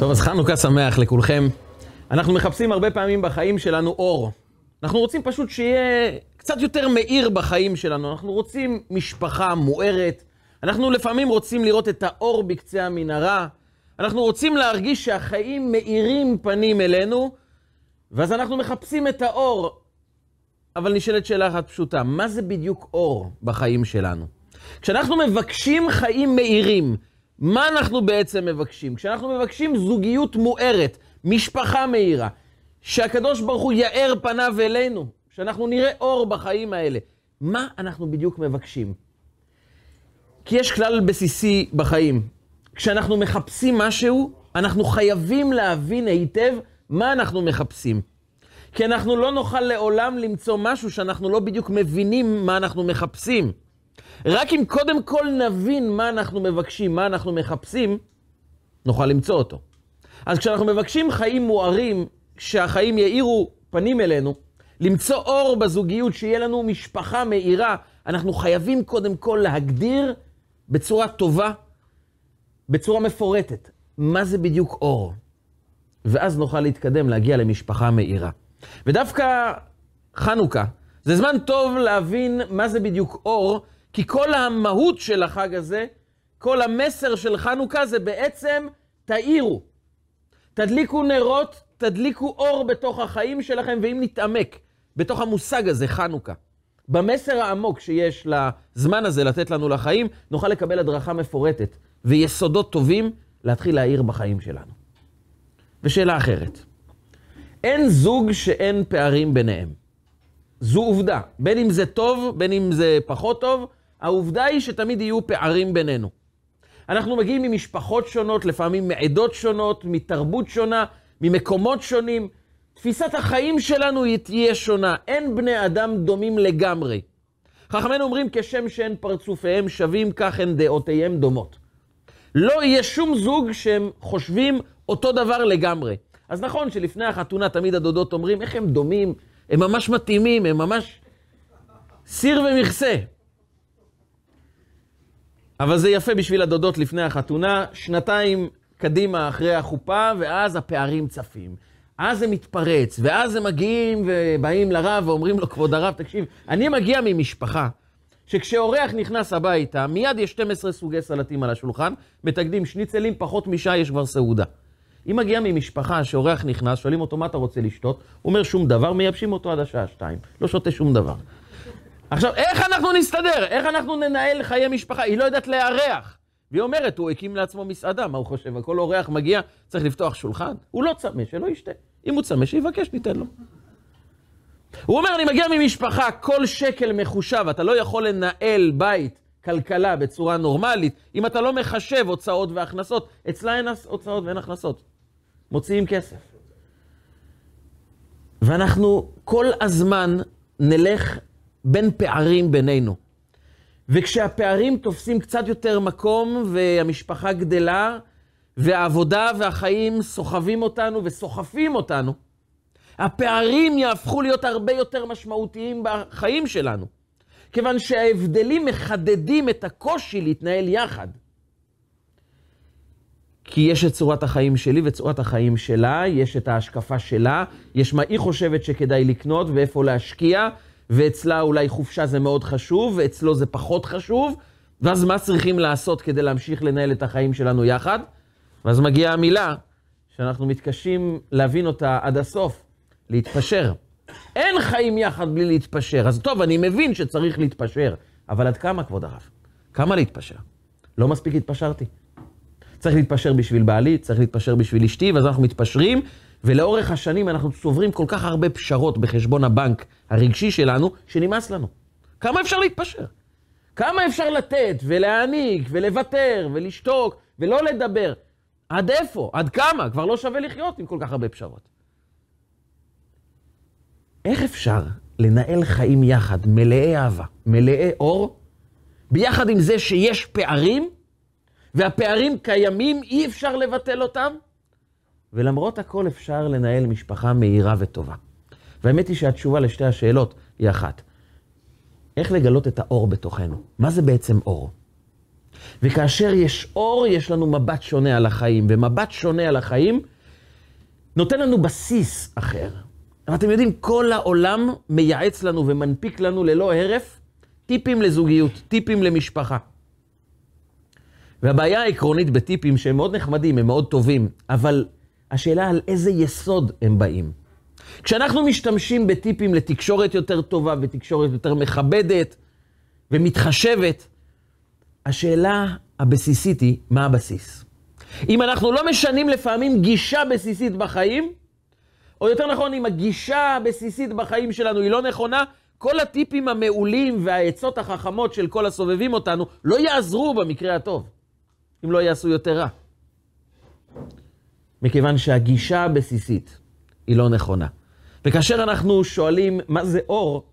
טוב, אז חנוכה שמח לכולכם. אנחנו מחפשים הרבה פעמים בחיים שלנו אור. אנחנו רוצים פשוט שיהיה קצת יותר מאיר בחיים שלנו. אנחנו רוצים משפחה מוארת. אנחנו לפעמים רוצים לראות את האור בקצה המנהרה. אנחנו רוצים להרגיש שהחיים מאירים פנים אלינו, ואז אנחנו מחפשים את האור. אבל נשאלת שאלה אחת פשוטה, מה זה בדיוק אור בחיים שלנו? כשאנחנו מבקשים חיים מאירים, מה אנחנו בעצם מבקשים? כשאנחנו מבקשים זוגיות מוארת, משפחה מאירה, שהקדוש ברוך הוא יאר פניו אלינו, שאנחנו נראה אור בחיים האלה, מה אנחנו בדיוק מבקשים? כי יש כלל בסיסי בחיים. כשאנחנו מחפשים משהו, אנחנו חייבים להבין היטב מה אנחנו מחפשים. כי אנחנו לא נוכל לעולם למצוא משהו שאנחנו לא בדיוק מבינים מה אנחנו מחפשים. רק אם קודם כל נבין מה אנחנו מבקשים, מה אנחנו מחפשים, נוכל למצוא אותו. אז כשאנחנו מבקשים חיים מוארים, שהחיים יאירו פנים אלינו, למצוא אור בזוגיות, שיהיה לנו משפחה מאירה, אנחנו חייבים קודם כל להגדיר בצורה טובה, בצורה מפורטת, מה זה בדיוק אור. ואז נוכל להתקדם, להגיע למשפחה מאירה. ודווקא חנוכה, זה זמן טוב להבין מה זה בדיוק אור, כי כל המהות של החג הזה, כל המסר של חנוכה זה בעצם תאירו. תדליקו נרות, תדליקו אור בתוך החיים שלכם, ואם נתעמק בתוך המושג הזה, חנוכה, במסר העמוק שיש לזמן הזה לתת לנו לחיים, נוכל לקבל הדרכה מפורטת ויסודות טובים להתחיל להאיר בחיים שלנו. ושאלה אחרת, אין זוג שאין פערים ביניהם. זו עובדה. בין אם זה טוב, בין אם זה פחות טוב, העובדה היא שתמיד יהיו פערים בינינו. אנחנו מגיעים ממשפחות שונות, לפעמים מעדות שונות, מתרבות שונה, ממקומות שונים. תפיסת החיים שלנו היא תהיה שונה. אין בני אדם דומים לגמרי. חכמינו אומרים, כשם שאין פרצופיהם שווים, כך הן דעותיהם דומות. לא יהיה שום זוג שהם חושבים אותו דבר לגמרי. אז נכון שלפני החתונה תמיד הדודות אומרים, איך הם דומים, הם ממש מתאימים, הם ממש סיר ומכסה. אבל זה יפה בשביל הדודות לפני החתונה, שנתיים קדימה אחרי החופה, ואז הפערים צפים. אז זה מתפרץ, ואז הם מגיעים ובאים לרב ואומרים לו, כבוד הרב, תקשיב, אני מגיע ממשפחה שכשאורח נכנס הביתה, מיד יש 12 סוגי סלטים על השולחן, מתקדים שניצלים, פחות משעה יש כבר סעודה. אם מגיע ממשפחה שאורח נכנס, שואלים אותו מה אתה רוצה לשתות, הוא אומר שום דבר, מייבשים אותו עד השעה שתיים, לא שותה שום דבר. עכשיו, איך אנחנו נסתדר? איך אנחנו ננהל חיי משפחה? היא לא יודעת לארח. והיא אומרת, הוא הקים לעצמו מסעדה, מה הוא חושב? הכל אורח מגיע, צריך לפתוח שולחן? הוא לא צמא, שלא ישתה. אם הוא צמא, שיבקש, ניתן לו. הוא אומר, אני מגיע ממשפחה, כל שקל מחושב, אתה לא יכול לנהל בית, כלכלה, בצורה נורמלית, אם אתה לא מחשב הוצאות והכנסות. אצלה אין הוצאות ואין הכנסות. מוציאים כסף. ואנחנו כל הזמן נלך בין פערים בינינו. וכשהפערים תופסים קצת יותר מקום והמשפחה גדלה, והעבודה והחיים סוחבים אותנו וסוחפים אותנו, הפערים יהפכו להיות הרבה יותר משמעותיים בחיים שלנו. כיוון שההבדלים מחדדים את הקושי להתנהל יחד. כי יש את צורת החיים שלי וצורת החיים שלה, יש את ההשקפה שלה, יש מה היא חושבת שכדאי לקנות ואיפה להשקיע, ואצלה אולי חופשה זה מאוד חשוב, ואצלו זה פחות חשוב, ואז מה צריכים לעשות כדי להמשיך לנהל את החיים שלנו יחד? ואז מגיעה המילה שאנחנו מתקשים להבין אותה עד הסוף, להתפשר. אין חיים יחד בלי להתפשר. אז טוב, אני מבין שצריך להתפשר, אבל עד כמה, כבוד הרב? כמה להתפשר? לא מספיק התפשרתי. צריך להתפשר בשביל בעלי, צריך להתפשר בשביל אשתי, ואז אנחנו מתפשרים, ולאורך השנים אנחנו צוברים כל כך הרבה פשרות בחשבון הבנק הרגשי שלנו, שנמאס לנו. כמה אפשר להתפשר? כמה אפשר לתת ולהעניק ולוותר ולשתוק ולא לדבר? עד איפה? עד כמה? כבר לא שווה לחיות עם כל כך הרבה פשרות. איך אפשר לנהל חיים יחד, מלאי אהבה, מלאי אור, ביחד עם זה שיש פערים, והפערים קיימים, אי אפשר לבטל אותם, ולמרות הכל אפשר לנהל משפחה מהירה וטובה. והאמת היא שהתשובה לשתי השאלות היא אחת. איך לגלות את האור בתוכנו? מה זה בעצם אור? וכאשר יש אור, יש לנו מבט שונה על החיים, ומבט שונה על החיים נותן לנו בסיס אחר. אבל אתם יודעים, כל העולם מייעץ לנו ומנפיק לנו ללא הרף טיפים לזוגיות, טיפים למשפחה. והבעיה העקרונית בטיפים שהם מאוד נחמדים, הם מאוד טובים, אבל השאלה על איזה יסוד הם באים. כשאנחנו משתמשים בטיפים לתקשורת יותר טובה ותקשורת יותר מכבדת ומתחשבת, השאלה הבסיסית היא, מה הבסיס? אם אנחנו לא משנים לפעמים גישה בסיסית בחיים, או יותר נכון, אם הגישה הבסיסית בחיים שלנו היא לא נכונה, כל הטיפים המעולים והעצות החכמות של כל הסובבים אותנו לא יעזרו במקרה הטוב, אם לא יעשו יותר רע. מכיוון שהגישה הבסיסית היא לא נכונה. וכאשר אנחנו שואלים מה זה אור,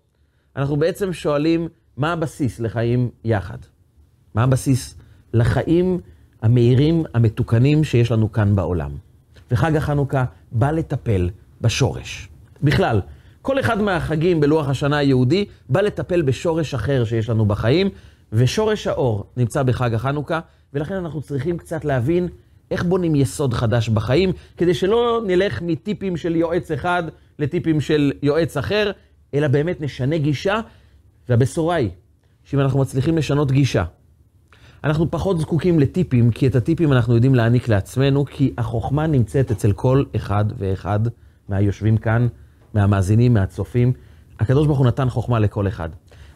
אנחנו בעצם שואלים מה הבסיס לחיים יחד. מה הבסיס לחיים המהירים, המתוקנים שיש לנו כאן בעולם. וחג החנוכה בא לטפל בשורש. בכלל, כל אחד מהחגים בלוח השנה היהודי בא לטפל בשורש אחר שיש לנו בחיים, ושורש האור נמצא בחג החנוכה, ולכן אנחנו צריכים קצת להבין איך בונים יסוד חדש בחיים, כדי שלא נלך מטיפים של יועץ אחד לטיפים של יועץ אחר, אלא באמת נשנה גישה, והבשורה היא שאם אנחנו מצליחים לשנות גישה, אנחנו פחות זקוקים לטיפים, כי את הטיפים אנחנו יודעים להעניק לעצמנו, כי החוכמה נמצאת אצל כל אחד ואחד מהיושבים כאן, מהמאזינים, מהצופים. הקדוש ברוך הוא נתן חוכמה לכל אחד.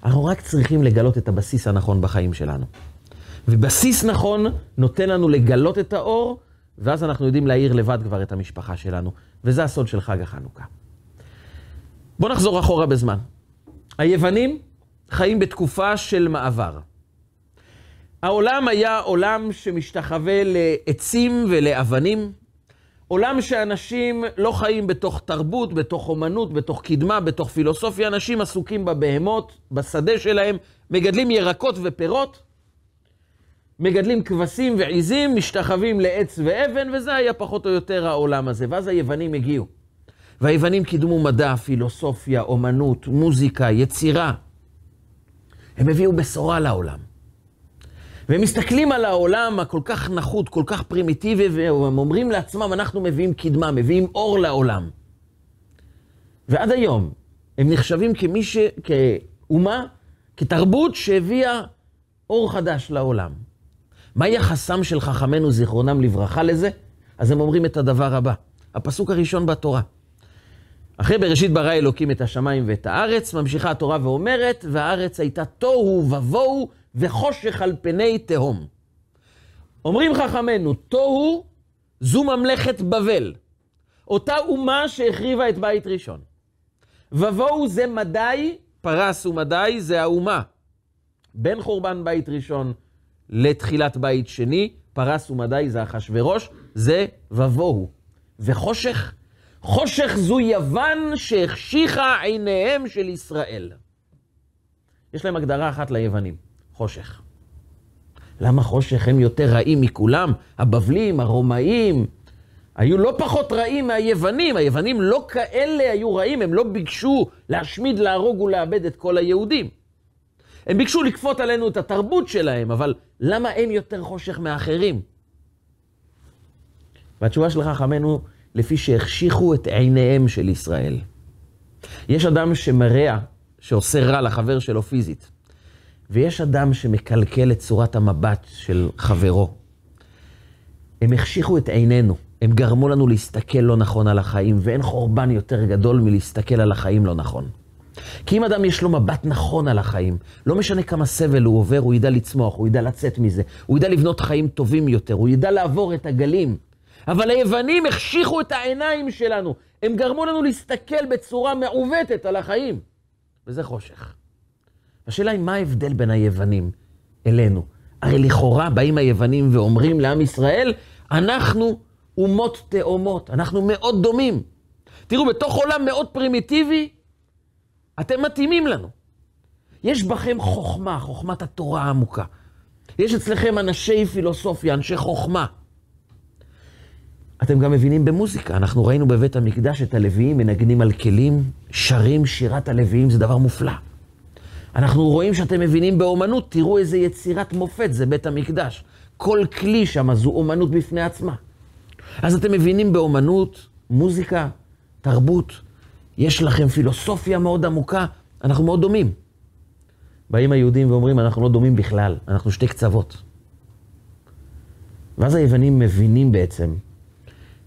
אנחנו רק צריכים לגלות את הבסיס הנכון בחיים שלנו. ובסיס נכון נותן לנו לגלות את האור, ואז אנחנו יודעים להאיר לבד כבר את המשפחה שלנו. וזה הסוד של חג החנוכה. בואו נחזור אחורה בזמן. היוונים חיים בתקופה של מעבר. העולם היה עולם שמשתחווה לעצים ולאבנים, עולם שאנשים לא חיים בתוך תרבות, בתוך אומנות, בתוך קדמה, בתוך פילוסופיה, אנשים עסוקים בבהמות, בשדה שלהם, מגדלים ירקות ופירות, מגדלים כבשים ועיזים, משתחווים לעץ ואבן, וזה היה פחות או יותר העולם הזה. ואז היוונים הגיעו. והיוונים קידמו מדע, פילוסופיה, אומנות, מוזיקה, יצירה. הם הביאו בשורה לעולם. והם מסתכלים על העולם הכל כך נחות, כל כך פרימיטיבי, והם אומרים לעצמם, אנחנו מביאים קדמה, מביאים אור לעולם. ועד היום הם נחשבים כמי ש... כאומה, כתרבות שהביאה אור חדש לעולם. מה יחסם של חכמינו, זיכרונם לברכה, לזה? אז הם אומרים את הדבר הבא, הפסוק הראשון בתורה. אחרי בראשית ברא אלוקים את השמיים ואת הארץ, ממשיכה התורה ואומרת, והארץ הייתה תוהו ובוהו וחושך על פני תהום. אומרים חכמינו, תוהו זו ממלכת בבל, אותה אומה שהחריבה את בית ראשון. ובוהו זה מדי, פרס ומדי זה האומה. בין חורבן בית ראשון לתחילת בית שני, פרס ומדי זה אחשורוש, זה ובוהו. וחושך, חושך זו יוון שהחשיכה עיניהם של ישראל. יש להם הגדרה אחת ליוונים. חושך. למה חושך הם יותר רעים מכולם? הבבלים, הרומאים, היו לא פחות רעים מהיוונים. היוונים לא כאלה היו רעים, הם לא ביקשו להשמיד, להרוג ולאבד את כל היהודים. הם ביקשו לכפות עלינו את התרבות שלהם, אבל למה הם יותר חושך מאחרים? והתשובה של חכמינו, לפי שהחשיכו את עיניהם של ישראל. יש אדם שמרע, שעושה רע לחבר שלו פיזית. ויש אדם שמקלקל את צורת המבט של חברו. הם החשיכו את עינינו, הם גרמו לנו להסתכל לא נכון על החיים, ואין חורבן יותר גדול מלהסתכל על החיים לא נכון. כי אם אדם יש לו מבט נכון על החיים, לא משנה כמה סבל הוא עובר, הוא ידע לצמוח, הוא ידע לצאת מזה, הוא ידע לבנות חיים טובים יותר, הוא ידע לעבור את הגלים. אבל היוונים החשיכו את העיניים שלנו, הם גרמו לנו להסתכל בצורה מעוותת על החיים, וזה חושך. השאלה היא, מה ההבדל בין היוונים אלינו? הרי לכאורה באים היוונים ואומרים לעם ישראל, אנחנו אומות תאומות, אנחנו מאוד דומים. תראו, בתוך עולם מאוד פרימיטיבי, אתם מתאימים לנו. יש בכם חוכמה, חוכמת התורה העמוקה. יש אצלכם אנשי פילוסופיה, אנשי חוכמה. אתם גם מבינים במוזיקה. אנחנו ראינו בבית המקדש את הלוויים מנגנים על כלים, שרים שירת הלוויים, זה דבר מופלא. אנחנו רואים שאתם מבינים באומנות, תראו איזה יצירת מופת, זה בית המקדש. כל כלי שם זו אומנות בפני עצמה. אז אתם מבינים באומנות, מוזיקה, תרבות, יש לכם פילוסופיה מאוד עמוקה, אנחנו מאוד דומים. באים היהודים ואומרים, אנחנו לא דומים בכלל, אנחנו שתי קצוות. ואז היוונים מבינים בעצם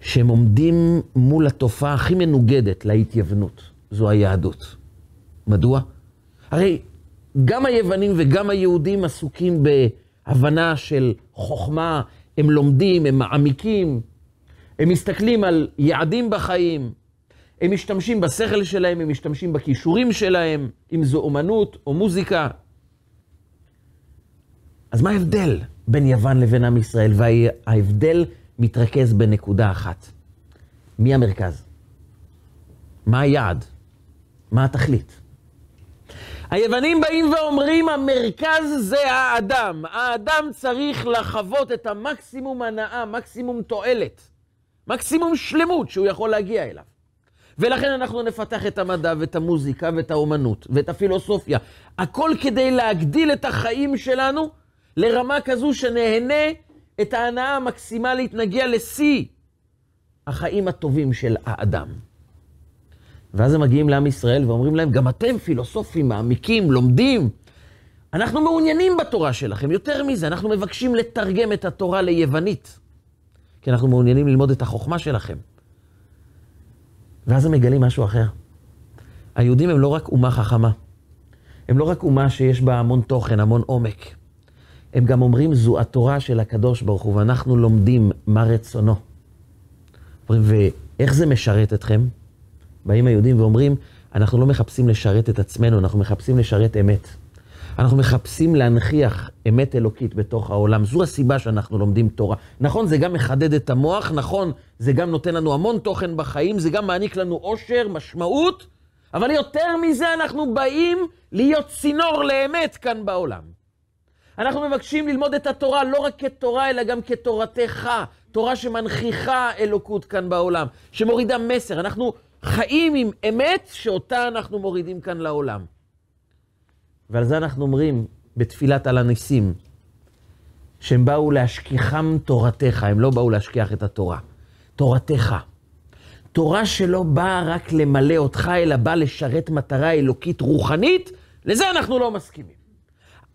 שהם עומדים מול התופעה הכי מנוגדת להתייוונות, זו היהדות. מדוע? הרי גם היוונים וגם היהודים עסוקים בהבנה של חוכמה, הם לומדים, הם מעמיקים, הם מסתכלים על יעדים בחיים, הם משתמשים בשכל שלהם, הם משתמשים בכישורים שלהם, אם זו אומנות או מוזיקה. אז מה ההבדל בין יוון לבין עם ישראל? וההבדל מתרכז בנקודה אחת. מי המרכז? מה היעד? מה התכלית? היוונים באים ואומרים, המרכז זה האדם. האדם צריך לחוות את המקסימום הנאה, מקסימום תועלת, מקסימום שלמות שהוא יכול להגיע אליו. ולכן אנחנו נפתח את המדע ואת המוזיקה ואת האומנות ואת הפילוסופיה. הכל כדי להגדיל את החיים שלנו לרמה כזו שנהנה את ההנאה המקסימלית, נגיע לשיא החיים הטובים של האדם. ואז הם מגיעים לעם ישראל ואומרים להם, גם אתם פילוסופים, מעמיקים, לומדים. אנחנו מעוניינים בתורה שלכם. יותר מזה, אנחנו מבקשים לתרגם את התורה ליוונית, כי אנחנו מעוניינים ללמוד את החוכמה שלכם. ואז הם מגלים משהו אחר. היהודים הם לא רק אומה חכמה, הם לא רק אומה שיש בה המון תוכן, המון עומק. הם גם אומרים, זו התורה של הקדוש ברוך הוא, ואנחנו לומדים מה רצונו. ואיך זה משרת אתכם? באים היהודים ואומרים, אנחנו לא מחפשים לשרת את עצמנו, אנחנו מחפשים לשרת אמת. אנחנו מחפשים להנכיח אמת אלוקית בתוך העולם. זו הסיבה שאנחנו לומדים תורה. נכון, זה גם מחדד את המוח, נכון, זה גם נותן לנו המון תוכן בחיים, זה גם מעניק לנו עושר, משמעות, אבל יותר מזה אנחנו באים להיות צינור לאמת כאן בעולם. אנחנו מבקשים ללמוד את התורה לא רק כתורה, אלא גם כתורתך, תורה שמנכיחה אלוקות כאן בעולם, שמורידה מסר. אנחנו חיים עם אמת שאותה אנחנו מורידים כאן לעולם. ועל זה אנחנו אומרים בתפילת על הניסים, שהם באו להשכיחם תורתך, הם לא באו להשכיח את התורה. תורתך. תורה שלא באה רק למלא אותך, אלא באה לשרת מטרה אלוקית רוחנית, לזה אנחנו לא מסכימים.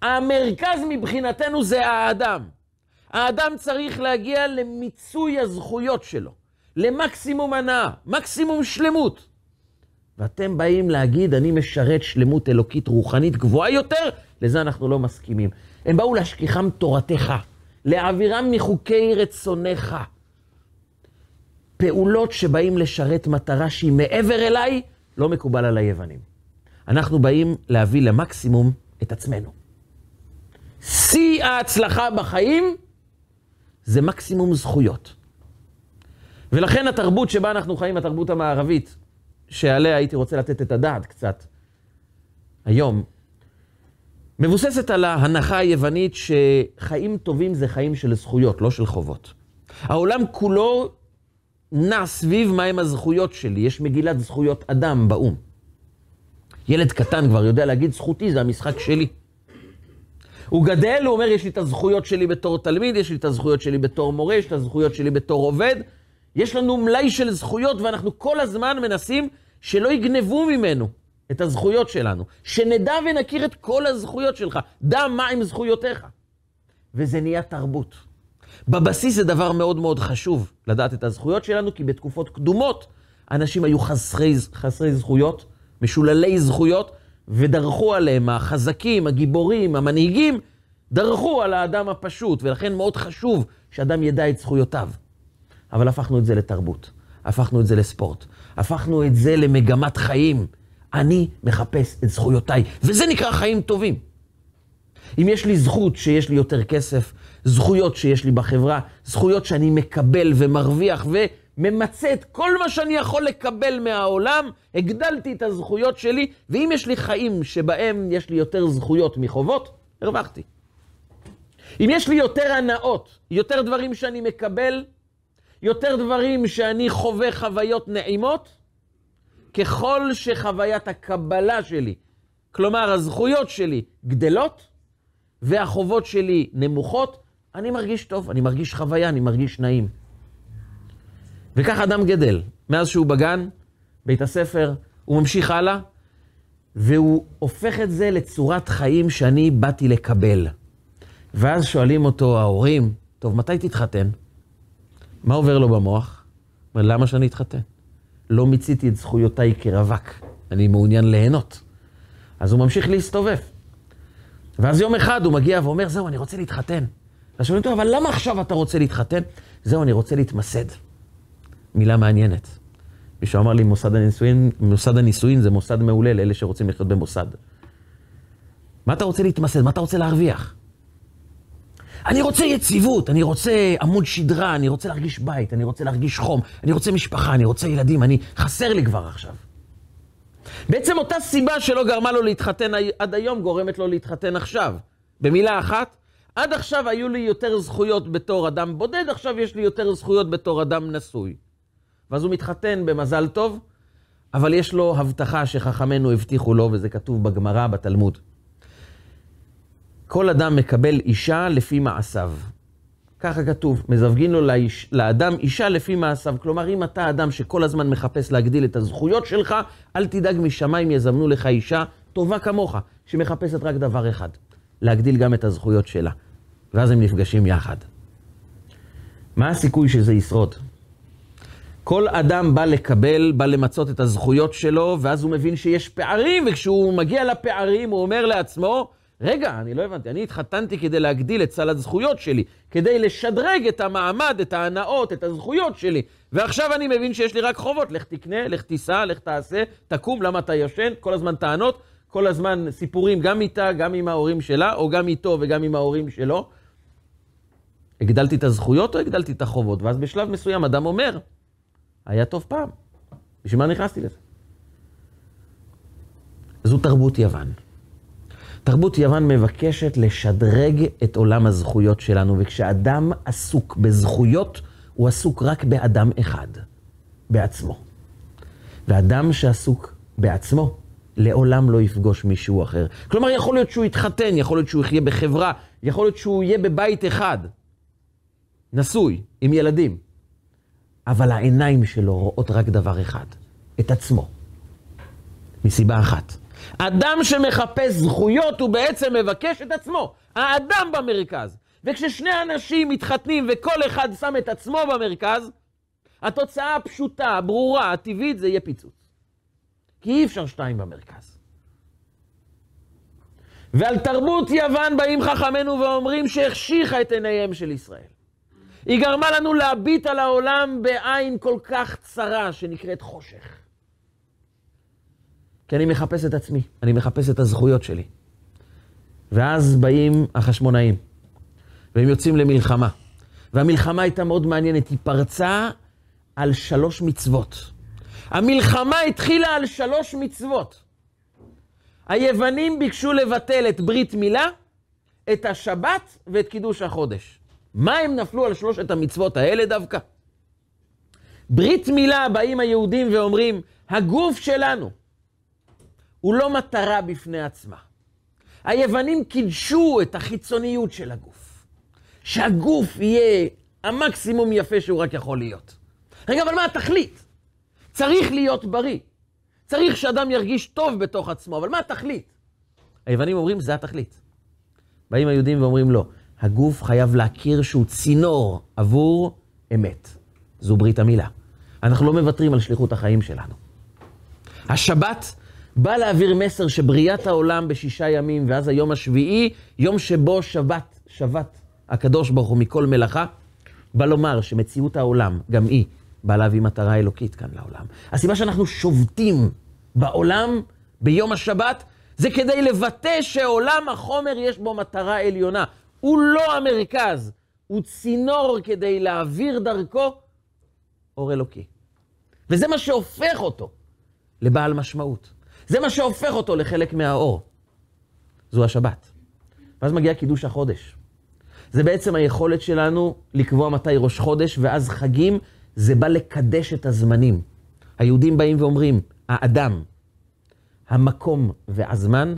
המרכז מבחינתנו זה האדם. האדם צריך להגיע למיצוי הזכויות שלו, למקסימום הנאה, מקסימום שלמות. ואתם באים להגיד, אני משרת שלמות אלוקית רוחנית גבוהה יותר, לזה אנחנו לא מסכימים. הם באו להשכיחם תורתך, להעבירם מחוקי רצונך. פעולות שבאים לשרת מטרה שהיא מעבר אליי, לא מקובל על היוונים. אנחנו באים להביא למקסימום את עצמנו. שיא ההצלחה בחיים זה מקסימום זכויות. ולכן התרבות שבה אנחנו חיים, התרבות המערבית, שעליה הייתי רוצה לתת את הדעת קצת היום, מבוססת על ההנחה היוונית שחיים טובים זה חיים של זכויות, לא של חובות. העולם כולו נע סביב מהם הזכויות שלי. יש מגילת זכויות אדם באו"ם. ילד קטן כבר יודע להגיד, זכותי זה המשחק שלי. הוא גדל, הוא אומר, יש לי את הזכויות שלי בתור תלמיד, יש לי את הזכויות שלי בתור מורה, יש את הזכויות שלי בתור עובד. יש לנו מלאי של זכויות, ואנחנו כל הזמן מנסים שלא יגנבו ממנו את הזכויות שלנו. שנדע ונכיר את כל הזכויות שלך. דע מה עם זכויותיך. וזה נהיה תרבות. בבסיס זה דבר מאוד מאוד חשוב לדעת את הזכויות שלנו, כי בתקופות קדומות אנשים היו חסרי, חסרי זכויות, משוללי זכויות, ודרכו עליהם, החזקים, הגיבורים, המנהיגים, דרכו על האדם הפשוט, ולכן מאוד חשוב שאדם ידע את זכויותיו. אבל הפכנו את זה לתרבות, הפכנו את זה לספורט, הפכנו את זה למגמת חיים. אני מחפש את זכויותיי, וזה נקרא חיים טובים. אם יש לי זכות שיש לי יותר כסף, זכויות שיש לי בחברה, זכויות שאני מקבל ומרוויח וממצה את כל מה שאני יכול לקבל מהעולם, הגדלתי את הזכויות שלי, ואם יש לי חיים שבהם יש לי יותר זכויות מחובות, הרווחתי. אם יש לי יותר הנאות, יותר דברים שאני מקבל, יותר דברים שאני חווה חוויות נעימות, ככל שחוויית הקבלה שלי כלומר הזכויות שלי גדלות והחובות שלי נמוכות, אני מרגיש טוב, אני מרגיש חוויה, אני מרגיש נעים. וכך אדם גדל, מאז שהוא בגן, בית הספר, הוא ממשיך הלאה, והוא הופך את זה לצורת חיים שאני באתי לקבל. ואז שואלים אותו ההורים, טוב, מתי תתחתן? מה עובר לו במוח? אומר, למה שאני אתחתן? לא מיציתי את זכויותיי כרווק, אני מעוניין ליהנות. אז הוא ממשיך להסתובב. ואז יום אחד הוא מגיע ואומר, זהו, אני רוצה להתחתן. אז שואלים אותו, אבל למה עכשיו אתה רוצה להתחתן? זהו, אני רוצה להתמסד. מילה מעניינת. מישהו אמר לי, מוסד הנישואין, מוסד הנישואין זה מוסד מעולה לאלה שרוצים לחיות במוסד. מה אתה רוצה להתמסד? מה אתה רוצה להרוויח? אני רוצה יציבות, אני רוצה עמוד שדרה, אני רוצה להרגיש בית, אני רוצה להרגיש חום, אני רוצה משפחה, אני רוצה ילדים, אני... חסר לי כבר עכשיו. בעצם אותה סיבה שלא גרמה לו להתחתן עד היום, גורמת לו להתחתן עכשיו. במילה אחת, עד עכשיו היו לי יותר זכויות בתור אדם בודד, עכשיו יש לי יותר זכויות בתור אדם נשוי. ואז הוא מתחתן במזל טוב, אבל יש לו הבטחה שחכמינו הבטיחו לו, וזה כתוב בגמרא, בתלמוד. כל אדם מקבל אישה לפי מעשיו. ככה כתוב, מזווגין לו לאיש, לאדם אישה לפי מעשיו. כלומר, אם אתה אדם שכל הזמן מחפש להגדיל את הזכויות שלך, אל תדאג משמיים יזמנו לך אישה טובה כמוך, שמחפשת רק דבר אחד, להגדיל גם את הזכויות שלה. ואז הם נפגשים יחד. מה הסיכוי שזה ישרוד? כל אדם בא לקבל, בא למצות את הזכויות שלו, ואז הוא מבין שיש פערים, וכשהוא מגיע לפערים, הוא אומר לעצמו, רגע, אני לא הבנתי, אני התחתנתי כדי להגדיל את סל הזכויות שלי, כדי לשדרג את המעמד, את ההנאות, את הזכויות שלי, ועכשיו אני מבין שיש לי רק חובות, לך תקנה, לך תיסע, לך תעשה, תקום, למה אתה ישן, כל הזמן טענות, כל הזמן סיפורים גם איתה, גם עם ההורים שלה, או גם איתו וגם עם ההורים שלו. הגדלתי את הזכויות או הגדלתי את החובות? ואז בשלב מסוים אדם אומר, היה טוב פעם, בשביל מה נכנסתי לזה? זו תרבות יוון. תרבות יוון מבקשת לשדרג את עולם הזכויות שלנו, וכשאדם עסוק בזכויות, הוא עסוק רק באדם אחד, בעצמו. ואדם שעסוק בעצמו, לעולם לא יפגוש מישהו אחר. כלומר, יכול להיות שהוא יתחתן, יכול להיות שהוא יחיה בחברה, יכול להיות שהוא יהיה בבית אחד, נשוי, עם ילדים. אבל העיניים שלו רואות רק דבר אחד, את עצמו. מסיבה אחת. אדם שמחפש זכויות הוא בעצם מבקש את עצמו. האדם במרכז. וכששני אנשים מתחתנים וכל אחד שם את עצמו במרכז, התוצאה הפשוטה, הברורה, הטבעית, זה יהיה פיצוץ. כי אי אפשר שתיים במרכז. ועל תרבות יוון באים חכמינו ואומרים שהחשיכה את עיניהם של ישראל. היא גרמה לנו להביט על העולם בעין כל כך צרה שנקראת חושך. כי אני מחפש את עצמי, אני מחפש את הזכויות שלי. ואז באים החשמונאים, והם יוצאים למלחמה. והמלחמה הייתה מאוד מעניינת, היא פרצה על שלוש מצוות. המלחמה התחילה על שלוש מצוות. היוונים ביקשו לבטל את ברית מילה, את השבת ואת קידוש החודש. מה הם נפלו על שלושת המצוות האלה דווקא? ברית מילה באים היהודים ואומרים, הגוף שלנו הוא לא מטרה בפני עצמה. היוונים קידשו את החיצוניות של הגוף. שהגוף יהיה המקסימום יפה שהוא רק יכול להיות. רגע, אבל מה התכלית? צריך להיות בריא. צריך שאדם ירגיש טוב בתוך עצמו, אבל מה התכלית? היוונים אומרים, זה התכלית. באים היהודים ואומרים, לא, הגוף חייב להכיר שהוא צינור עבור אמת. זו ברית המילה. אנחנו לא מוותרים על שליחות החיים שלנו. השבת בא להעביר מסר שבריאת העולם בשישה ימים, ואז היום השביעי, יום שבו שבת, שבת הקדוש ברוך הוא מכל מלאכה, בא לומר שמציאות העולם, גם היא, באה להביא מטרה אלוקית כאן לעולם. הסיבה שאנחנו שובתים בעולם ביום השבת, זה כדי לבטא שעולם החומר יש בו מטרה עליונה. הוא לא המרכז, הוא צינור כדי להעביר דרכו אור אלוקי. וזה מה שהופך אותו לבעל משמעות. זה מה שהופך אותו לחלק מהאור. זו השבת. ואז מגיע קידוש החודש. זה בעצם היכולת שלנו לקבוע מתי ראש חודש, ואז חגים, זה בא לקדש את הזמנים. היהודים באים ואומרים, האדם, המקום והזמן,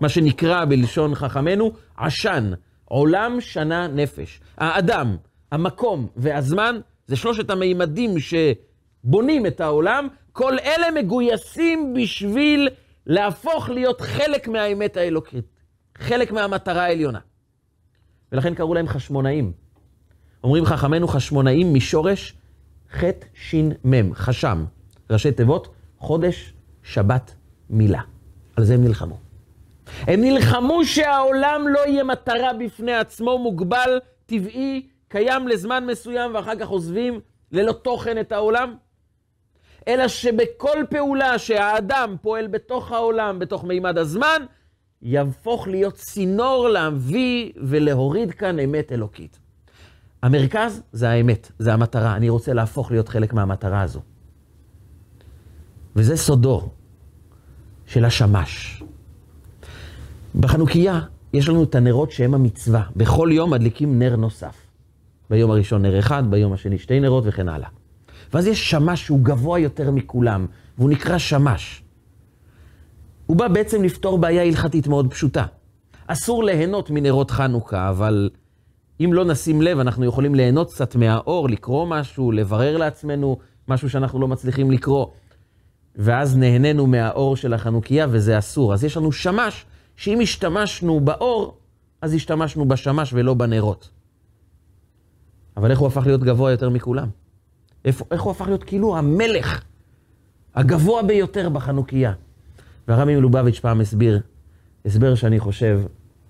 מה שנקרא בלשון חכמינו עשן, עולם שנה נפש. האדם, המקום והזמן, זה שלושת המימדים שבונים את העולם, כל אלה מגויסים בשביל להפוך להיות חלק מהאמת האלוקית, חלק מהמטרה העליונה. ולכן קראו להם חשמונאים. אומרים חכמינו חשמונאים משורש ח' ש' מ', חשם, ראשי תיבות, חודש, שבת, מילה. על זה הם נלחמו. הם נלחמו שהעולם לא יהיה מטרה בפני עצמו, מוגבל, טבעי, קיים לזמן מסוים ואחר כך עוזבים ללא תוכן את העולם, אלא שבכל פעולה שהאדם פועל בתוך העולם, בתוך מימד הזמן, יהפוך להיות צינור להביא ולהוריד כאן אמת אלוקית. המרכז זה האמת, זה המטרה. אני רוצה להפוך להיות חלק מהמטרה הזו. וזה סודו של השמש. בחנוכיה יש לנו את הנרות שהם המצווה. בכל יום מדליקים נר נוסף. ביום הראשון נר אחד, ביום השני שתי נרות וכן הלאה. ואז יש שמש שהוא גבוה יותר מכולם, והוא נקרא שמש. הוא בא בעצם לפתור בעיה הלכתית מאוד פשוטה. אסור ליהנות מנרות חנוכה, אבל אם לא נשים לב, אנחנו יכולים ליהנות קצת מהאור, לקרוא משהו, לברר לעצמנו משהו שאנחנו לא מצליחים לקרוא. ואז נהנינו מהאור של החנוכיה, וזה אסור. אז יש לנו שמש, שאם השתמשנו באור, אז השתמשנו בשמש ולא בנרות. אבל איך הוא הפך להיות גבוה יותר מכולם? איך, איך הוא הפך להיות כאילו המלך הגבוה ביותר בחנוכיה? והרבי מלובביץ' פעם הסביר, הסבר שאני חושב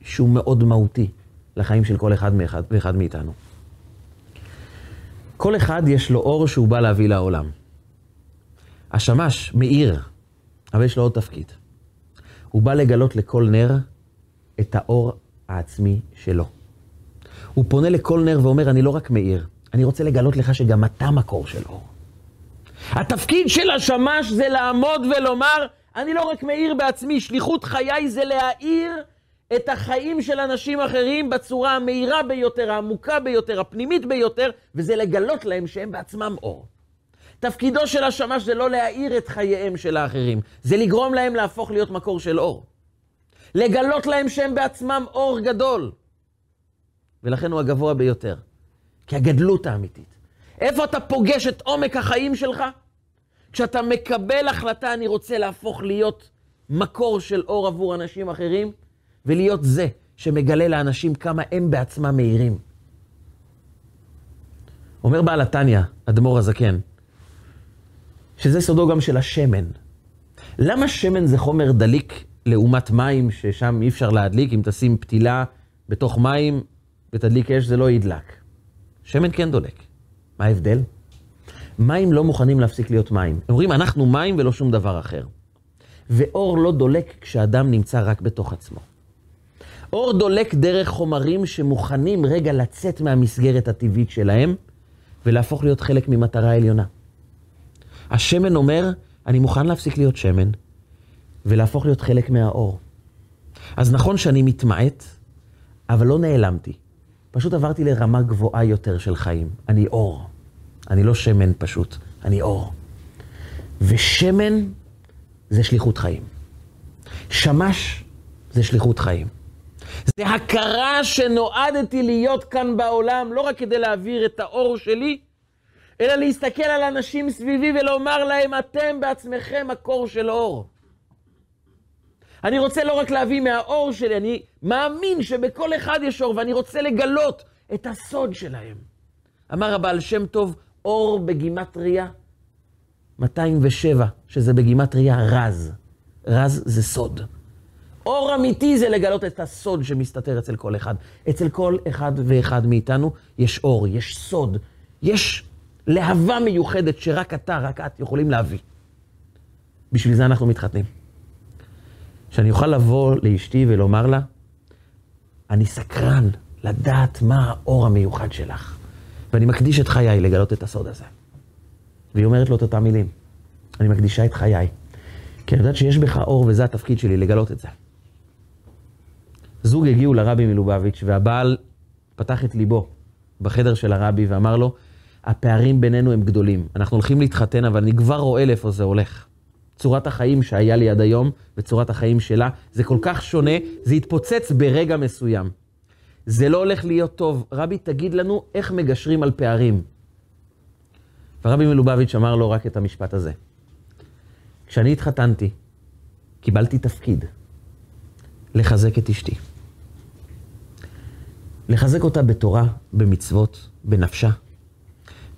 שהוא מאוד מהותי לחיים של כל אחד מאחד, ואחד מאיתנו. כל אחד יש לו אור שהוא בא להביא לעולם. השמש מאיר, אבל יש לו עוד תפקיד. הוא בא לגלות לכל נר את האור העצמי שלו. הוא פונה לכל נר ואומר, אני לא רק מאיר, אני רוצה לגלות לך שגם אתה מקור של אור. התפקיד של השמש זה לעמוד ולומר, אני לא רק מאיר בעצמי, שליחות חיי זה להאיר את החיים של אנשים אחרים בצורה המהירה ביותר, העמוקה ביותר, הפנימית ביותר, וזה לגלות להם שהם בעצמם אור. תפקידו של השמש זה לא להאיר את חייהם של האחרים, זה לגרום להם להפוך להיות מקור של אור. לגלות להם שהם בעצמם אור גדול. ולכן הוא הגבוה ביותר. כי הגדלות האמיתית. איפה אתה פוגש את עומק החיים שלך? כשאתה מקבל החלטה, אני רוצה להפוך להיות מקור של אור עבור אנשים אחרים, ולהיות זה שמגלה לאנשים כמה הם בעצמם מהירים. אומר בעל התניא, אדמו"ר הזקן, שזה סודו גם של השמן. למה שמן זה חומר דליק לעומת מים, ששם אי אפשר להדליק, אם תשים פתילה בתוך מים ותדליק אש, זה לא ידלק. שמן כן דולק. מה ההבדל? מים לא מוכנים להפסיק להיות מים. הם אומרים, אנחנו מים ולא שום דבר אחר. ואור לא דולק כשאדם נמצא רק בתוך עצמו. אור דולק דרך חומרים שמוכנים רגע לצאת מהמסגרת הטבעית שלהם ולהפוך להיות חלק ממטרה עליונה. השמן אומר, אני מוכן להפסיק להיות שמן ולהפוך להיות חלק מהאור. אז נכון שאני מתמעט, אבל לא נעלמתי. פשוט עברתי לרמה גבוהה יותר של חיים. אני אור. אני לא שמן פשוט, אני אור. ושמן זה שליחות חיים. שמש זה שליחות חיים. זה הכרה שנועדתי להיות כאן בעולם, לא רק כדי להעביר את האור שלי, אלא להסתכל על אנשים סביבי ולומר להם, אתם בעצמכם מקור של אור. אני רוצה לא רק להביא מהאור שלי, אני מאמין שבכל אחד יש אור, ואני רוצה לגלות את הסוד שלהם. אמר הבעל שם טוב, אור בגימטריה 207, שזה בגימטריה רז. רז זה סוד. אור אמיתי זה לגלות את הסוד שמסתתר אצל כל אחד. אצל כל אחד ואחד מאיתנו יש אור, יש סוד, יש להבה מיוחדת שרק אתה, רק את יכולים להביא. בשביל זה אנחנו מתחתנים. שאני אוכל לבוא לאשתי ולומר לה, אני סקרן לדעת מה האור המיוחד שלך, ואני מקדיש את חיי לגלות את הסוד הזה. והיא אומרת לו את אותם מילים, אני מקדישה את חיי, כי אני יודעת שיש בך אור וזה התפקיד שלי לגלות את זה. זוג הגיעו לרבי מלובביץ' והבעל פתח את ליבו בחדר של הרבי ואמר לו, הפערים בינינו הם גדולים. אנחנו הולכים להתחתן, אבל אני כבר רואה לאיפה זה הולך. צורת החיים שהיה לי עד היום וצורת החיים שלה, זה כל כך שונה, זה יתפוצץ ברגע מסוים. זה לא הולך להיות טוב. רבי, תגיד לנו איך מגשרים על פערים. ורבי מלובביץ' אמר לו רק את המשפט הזה. כשאני התחתנתי, קיבלתי תפקיד לחזק את אשתי. לחזק אותה בתורה, במצוות, בנפשה.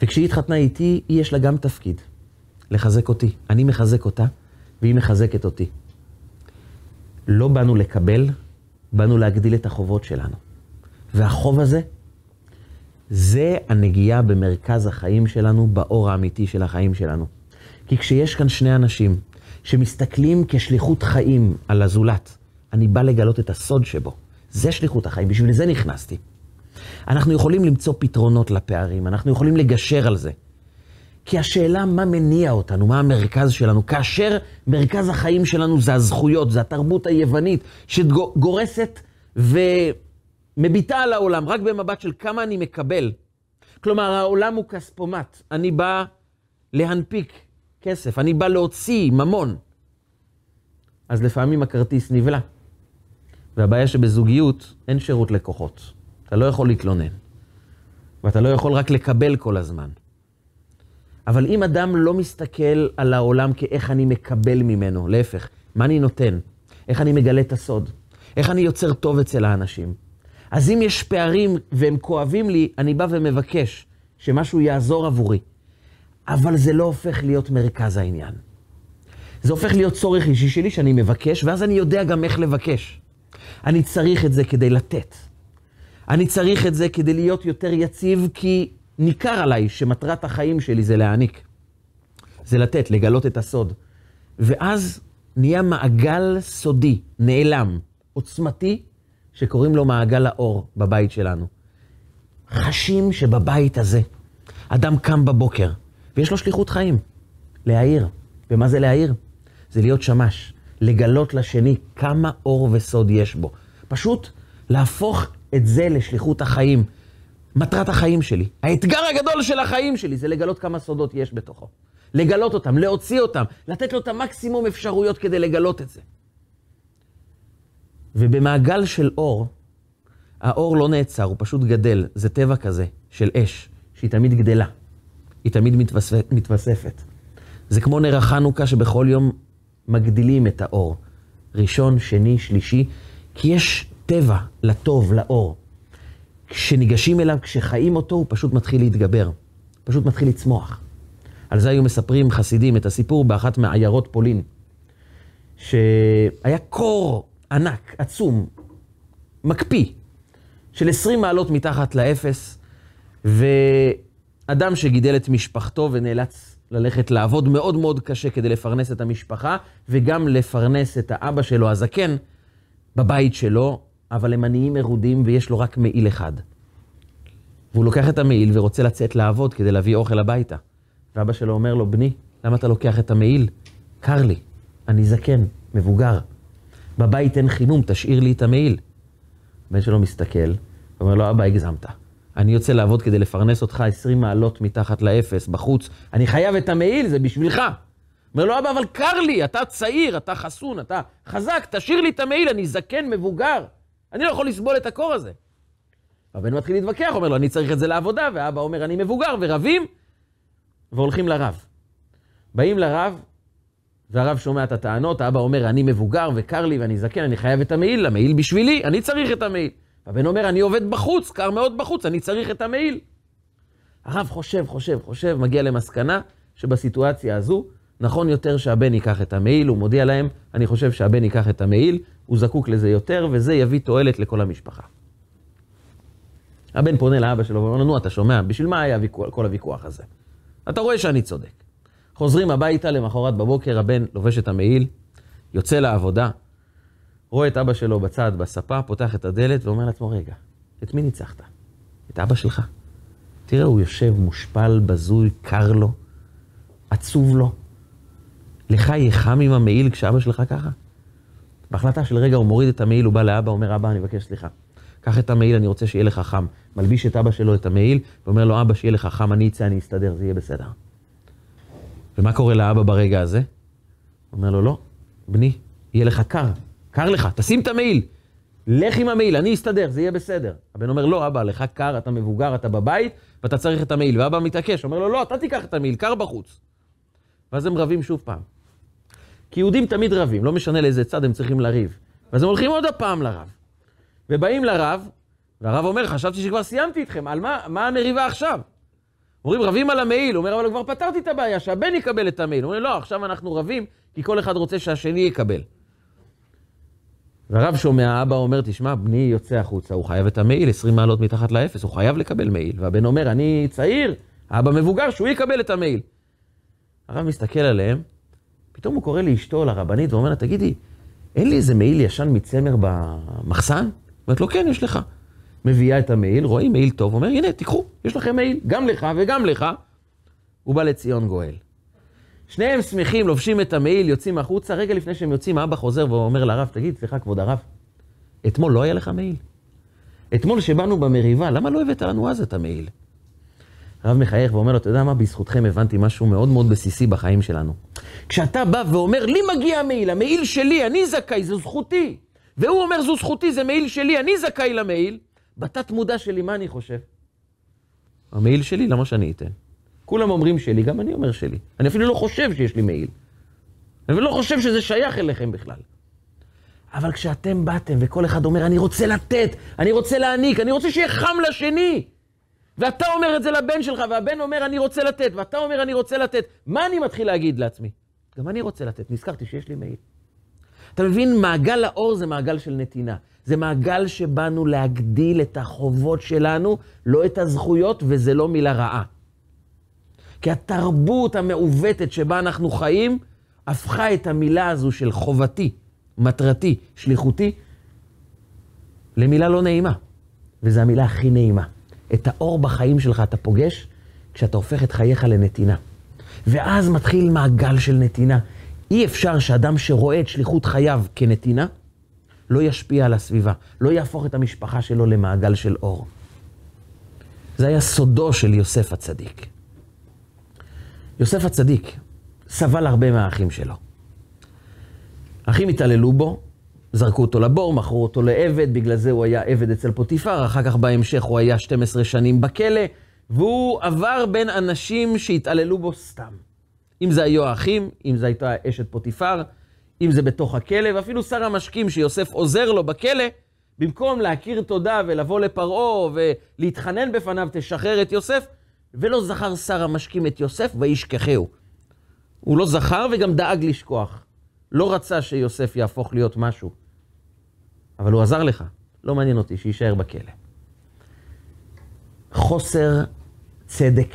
וכשהיא התחתנה איתי, היא יש לה גם תפקיד, לחזק אותי. אני מחזק אותה, והיא מחזקת אותי. לא באנו לקבל, באנו להגדיל את החובות שלנו. והחוב הזה, זה הנגיעה במרכז החיים שלנו, באור האמיתי של החיים שלנו. כי כשיש כאן שני אנשים שמסתכלים כשליחות חיים על הזולת, אני בא לגלות את הסוד שבו. זה שליחות החיים, בשביל זה נכנסתי. אנחנו יכולים למצוא פתרונות לפערים, אנחנו יכולים לגשר על זה. כי השאלה מה מניע אותנו, מה המרכז שלנו, כאשר מרכז החיים שלנו זה הזכויות, זה התרבות היוונית, שגורסת ומביטה על העולם רק במבט של כמה אני מקבל. כלומר, העולם הוא כספומט, אני בא להנפיק כסף, אני בא להוציא ממון. אז לפעמים הכרטיס נבלע. והבעיה שבזוגיות אין שירות לקוחות. אתה לא יכול להתלונן. ואתה לא יכול רק לקבל כל הזמן. אבל אם אדם לא מסתכל על העולם כאיך אני מקבל ממנו, להפך, מה אני נותן? איך אני מגלה את הסוד? איך אני יוצר טוב אצל האנשים? אז אם יש פערים והם כואבים לי, אני בא ומבקש שמשהו יעזור עבורי. אבל זה לא הופך להיות מרכז העניין. זה הופך להיות צורך אישי שלי שאני מבקש, ואז אני יודע גם איך לבקש. אני צריך את זה כדי לתת. אני צריך את זה כדי להיות יותר יציב, כי ניכר עליי שמטרת החיים שלי זה להעניק. זה לתת, לגלות את הסוד. ואז נהיה מעגל סודי, נעלם, עוצמתי, שקוראים לו מעגל האור בבית שלנו. חשים שבבית הזה אדם קם בבוקר, ויש לו שליחות חיים, להעיר. ומה זה להעיר? זה להיות שמש, לגלות לשני כמה אור וסוד יש בו. פשוט להפוך את זה לשליחות החיים. מטרת החיים שלי, האתגר הגדול של החיים שלי זה לגלות כמה סודות יש בתוכו. לגלות אותם, להוציא אותם, לתת לו את המקסימום אפשרויות כדי לגלות את זה. ובמעגל של אור, האור לא נעצר, הוא פשוט גדל. זה טבע כזה של אש, שהיא תמיד גדלה. היא תמיד מתווספת. מתווספת. זה כמו נר החנוכה שבכל יום מגדילים את האור. ראשון, שני, שלישי, כי יש טבע לטוב, לאור. כשניגשים אליו, כשחיים אותו, הוא פשוט מתחיל להתגבר. פשוט מתחיל לצמוח. על זה היו מספרים חסידים את הסיפור באחת מעיירות פולין, שהיה קור ענק, עצום, מקפיא, של 20 מעלות מתחת לאפס, ואדם שגידל את משפחתו ונאלץ ללכת לעבוד מאוד מאוד קשה כדי לפרנס את המשפחה, וגם לפרנס את האבא שלו הזקן בבית שלו, אבל הם עניים מרודים ויש לו רק מעיל אחד. והוא לוקח את המעיל ורוצה לצאת לעבוד כדי להביא אוכל הביתה. ואבא שלו אומר לו, בני, למה אתה לוקח את המעיל? קר לי, אני זקן, מבוגר. בבית אין חימום, תשאיר לי את המעיל. הבן שלו מסתכל, ואומר לו, אבא, הגזמת. אני יוצא לעבוד כדי לפרנס אותך 20 מעלות מתחת לאפס, בחוץ. אני חייב את המעיל, זה בשבילך. אומר לו, אבא, אבל קר לי, אתה צעיר, אתה חסון, אתה חזק, תשאיר לי את המעיל, אני זקן, מבוגר. אני לא יכול לסבול את הקור הזה. הבן מתחיל להתווכח, אומר לו, אני צריך את זה לעבודה, ואבא אומר, אני מבוגר, ורבים, והולכים לרב. באים לרב, והרב שומע את הטענות, האבא אומר, אני מבוגר וקר לי ואני זקן, אני חייב את המעיל, המעיל בשבילי, אני צריך את המעיל. הבן אומר, אני עובד בחוץ, קר מאוד בחוץ, אני צריך את המעיל. הרב חושב, חושב, חושב, מגיע למסקנה שבסיטואציה הזו, נכון יותר שהבן ייקח את המעיל, הוא מודיע להם, אני חושב שהבן ייקח את המעיל, הוא זקוק לזה יותר, וזה יביא תועלת לכל המשפחה. הבן פונה לאבא שלו ואומר לו, נו, אתה שומע, בשביל מה היה ויכוח, כל הוויכוח הזה? אתה רואה שאני צודק. חוזרים הביתה, למחרת בבוקר הבן לובש את המעיל, יוצא לעבודה, רואה את אבא שלו בצד, בספה, פותח את הדלת ואומר לעצמו, רגע, את מי ניצחת? את אבא שלך. תראה, הוא יושב מושפל, בזוי, קר לו, עצוב לו. לך יהיה חם עם המעיל כשאבא שלך ככה? בהחלטה של רגע הוא מוריד את המעיל, הוא בא לאבא, אומר, אבא, אני מבקש סליחה. קח את המעיל, אני רוצה שיהיה לך חם. מלביש את אבא שלו את המעיל, ואומר לו, אבא, שיהיה לך חם, אני אצא, אני אסתדר, זה יהיה בסדר. ומה קורה לאבא ברגע הזה? אומר לו, לא, בני, יהיה לך קר, קר לך, תשים את המעיל. לך עם המעיל, אני אסתדר, זה יהיה בסדר. הבן אומר, לא, אבא, לך קר, אתה מבוגר, אתה בבית, ואתה צריך את המעיל. ואבא מתעקש, אומר לו, לא, אתה תיקח את המעיל, קר בחוץ. ואז הם רבים שוב פעם. כי יהודים תמיד רבים, לא משנה לאיזה צד הם צריכים לריב. ואז הם הולכים עוד הפעם לרב. ובאים לרב, והרב אומר, חשבתי שכבר סיימתי איתכם, על מה, מה המריבה עכשיו? אומרים, רבים על המעיל, הוא אומר, אבל כבר פתרתי את הבעיה, שהבן יקבל את המעיל. הוא אומר, לא, עכשיו אנחנו רבים, כי כל אחד רוצה שהשני יקבל. והרב שומע, אבא אומר, תשמע, בני יוצא החוצה, הוא חייב את המעיל 20 מעלות מתחת לאפס, הוא חייב לקבל מעיל. והבן אומר, אני צעיר, אבא מבוגר, שהוא יקבל את המעיל. הרב מסתכל עליהם, פתאום הוא קורא לאשתו, לרבנית, ואומר לה, תגידי, אין לי איזה מעיל ישן מצמר במחסן? אומרת לו, כן, יש לך. מביאה את המעיל, רואים מעיל טוב, אומר, הנה, תיקחו, יש לכם מעיל, גם לך וגם לך. הוא בא לציון גואל. שניהם שמחים, לובשים את המעיל, יוצאים החוצה, רגע לפני שהם יוצאים, האבא חוזר ואומר לרב, תגיד, סליחה, כבוד הרב, אתמול לא היה לך מעיל? אתמול שבאנו במריבה, למה לא הבאת לנו אז את המעיל? הרב מחייך ואומר לו, אתה יודע מה, בזכותכם הבנתי משהו מאוד מאוד בסיסי בחיים שלנו. כשאתה בא ואומר, לי מגיע המעיל, המעיל שלי, אני זכאי, זו זכותי. והוא אומר, זו זכותי, זה מעיל שלי, אני זכאי למעיל. בתת מודע שלי, מה אני חושב? המעיל שלי, למה שאני אתן? כולם אומרים שלי, גם אני אומר שלי. אני אפילו לא חושב שיש לי מעיל. אני לא חושב שזה שייך אליכם בכלל. אבל כשאתם באתם וכל אחד אומר, אני רוצה לתת, אני רוצה להעניק, אני רוצה שיהיה חם לשני, ואתה אומר את זה לבן שלך, והבן אומר, אני רוצה לתת, ואתה אומר, אני רוצה לתת, מה אני מתחיל להגיד לעצמי? גם אני רוצה לתת, נזכרתי שיש לי מעיל. אתה מבין, מעגל האור זה מעגל של נתינה. זה מעגל שבאנו להגדיל את החובות שלנו, לא את הזכויות, וזה לא מילה רעה. כי התרבות המעוותת שבה אנחנו חיים, הפכה את המילה הזו של חובתי, מטרתי, שליחותי, למילה לא נעימה. וזו המילה הכי נעימה. את האור בחיים שלך אתה פוגש כשאתה הופך את חייך לנתינה. ואז מתחיל מעגל של נתינה. אי אפשר שאדם שרואה את שליחות חייו כנתינה, לא ישפיע על הסביבה, לא יהפוך את המשפחה שלו למעגל של אור. זה היה סודו של יוסף הצדיק. יוסף הצדיק סבל הרבה מהאחים שלו. האחים התעללו בו, זרקו אותו לבור, מכרו אותו לעבד, בגלל זה הוא היה עבד אצל פוטיפר, אחר כך בהמשך הוא היה 12 שנים בכלא, והוא עבר בין אנשים שהתעללו בו סתם. אם זה היו האחים, אם זה הייתה אשת פוטיפר, אם זה בתוך הכלא, ואפילו שר המשקים שיוסף עוזר לו בכלא, במקום להכיר תודה ולבוא לפרעה ולהתחנן בפניו, תשחרר את יוסף, ולא זכר שר המשקים את יוסף וישכחהו. הוא לא זכר וגם דאג לשכוח. לא רצה שיוסף יהפוך להיות משהו. אבל הוא עזר לך, לא מעניין אותי, שיישאר בכלא. חוסר צדק,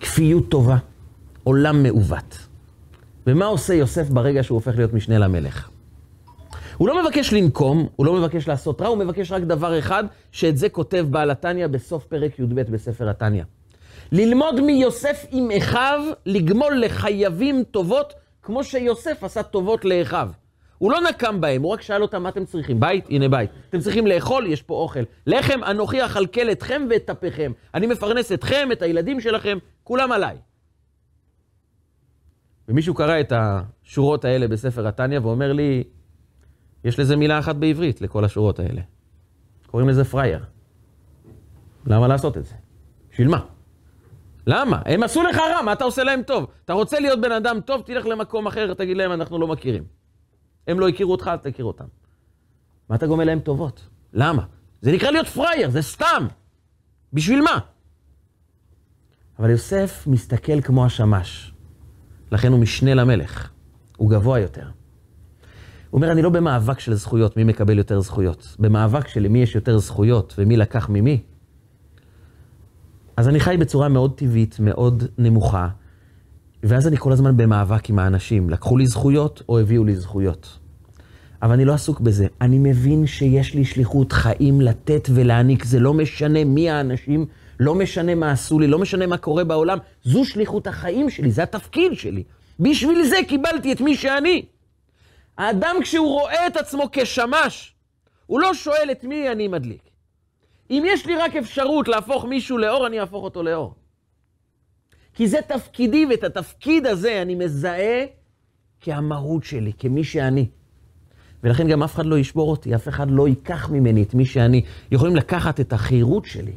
כפיות טובה, עולם מעוות. ומה עושה יוסף ברגע שהוא הופך להיות משנה למלך? הוא לא מבקש לנקום, הוא לא מבקש לעשות רע, הוא מבקש רק דבר אחד, שאת זה כותב בעל התניא בסוף פרק י"ב בספר התניא. ללמוד מיוסף עם אחיו, לגמול לחייבים טובות, כמו שיוסף עשה טובות לאחיו. הוא לא נקם בהם, הוא רק שאל אותם מה אתם צריכים. בית? הנה בית. אתם צריכים לאכול? יש פה אוכל. לחם? אנוכי אכלכל אתכם ואת טפיכם. אני מפרנס אתכם, את הילדים שלכם, כולם עליי. ומישהו קרא את השורות האלה בספר התניא ואומר לי, יש לזה מילה אחת בעברית לכל השורות האלה. קוראים לזה פראייר. למה לעשות את זה? בשביל מה? למה? הם עשו לך רע, מה אתה עושה להם טוב? אתה רוצה להיות בן אדם טוב, תלך למקום אחר, תגיד להם, אנחנו לא מכירים. הם לא הכירו אותך, אל תכיר אותם. מה אתה גומל להם טובות? למה? זה נקרא להיות פראייר, זה סתם. בשביל מה? אבל יוסף מסתכל כמו השמש. לכן הוא משנה למלך. הוא גבוה יותר. הוא אומר, אני לא במאבק של זכויות, מי מקבל יותר זכויות. במאבק של למי יש יותר זכויות ומי לקח ממי. אז אני חי בצורה מאוד טבעית, מאוד נמוכה, ואז אני כל הזמן במאבק עם האנשים. לקחו לי זכויות או הביאו לי זכויות. אבל אני לא עסוק בזה. אני מבין שיש לי שליחות חיים לתת ולהעניק. זה לא משנה מי האנשים, לא משנה מה עשו לי, לא משנה מה קורה בעולם. זו שליחות החיים שלי, זה התפקיד שלי. בשביל זה קיבלתי את מי שאני. האדם כשהוא רואה את עצמו כשמש, הוא לא שואל את מי אני מדליק. אם יש לי רק אפשרות להפוך מישהו לאור, אני אהפוך אותו לאור. כי זה תפקידי, ואת התפקיד הזה אני מזהה כהמהות שלי, כמי שאני. ולכן גם אף אחד לא ישבור אותי, אף אחד לא ייקח ממני את מי שאני. יכולים לקחת את החירות שלי,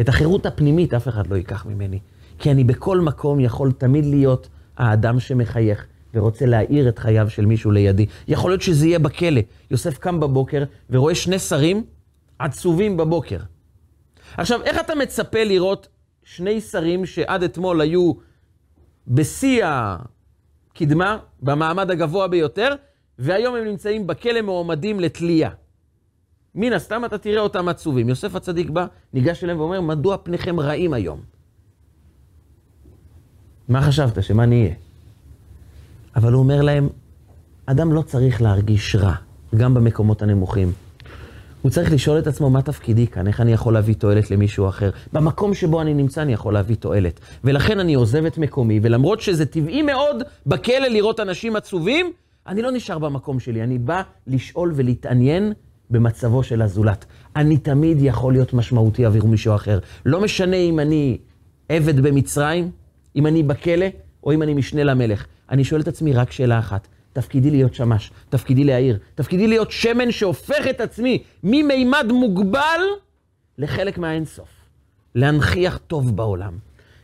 את החירות הפנימית, אף אחד לא ייקח ממני. כי אני בכל מקום יכול תמיד להיות האדם שמחייך ורוצה להאיר את חייו של מישהו לידי. יכול להיות שזה יהיה בכלא. יוסף קם בבוקר ורואה שני שרים עצובים בבוקר. עכשיו, איך אתה מצפה לראות שני שרים שעד אתמול היו בשיא הקדמה, במעמד הגבוה ביותר, והיום הם נמצאים בכלא מועמדים לתלייה? מן הסתם אתה תראה אותם עצובים. יוסף הצדיק בא, ניגש אליהם ואומר, מדוע פניכם רעים היום? מה חשבת, שמה נהיה? אבל הוא אומר להם, אדם לא צריך להרגיש רע, גם במקומות הנמוכים. הוא צריך לשאול את עצמו, מה תפקידי כאן? איך אני יכול להביא תועלת למישהו אחר? במקום שבו אני נמצא, אני יכול להביא תועלת. ולכן אני עוזב את מקומי, ולמרות שזה טבעי מאוד בכלא לראות אנשים עצובים, אני לא נשאר במקום שלי, אני בא לשאול ולהתעניין במצבו של הזולת. אני תמיד יכול להיות משמעותי עבור מישהו אחר. לא משנה אם אני עבד במצרים, אם אני בכלא, או אם אני משנה למלך. אני שואל את עצמי רק שאלה אחת, תפקידי להיות שמש, תפקידי להעיר, תפקידי להיות שמן שהופך את עצמי ממימד מוגבל לחלק מהאינסוף. להנכיח טוב בעולם.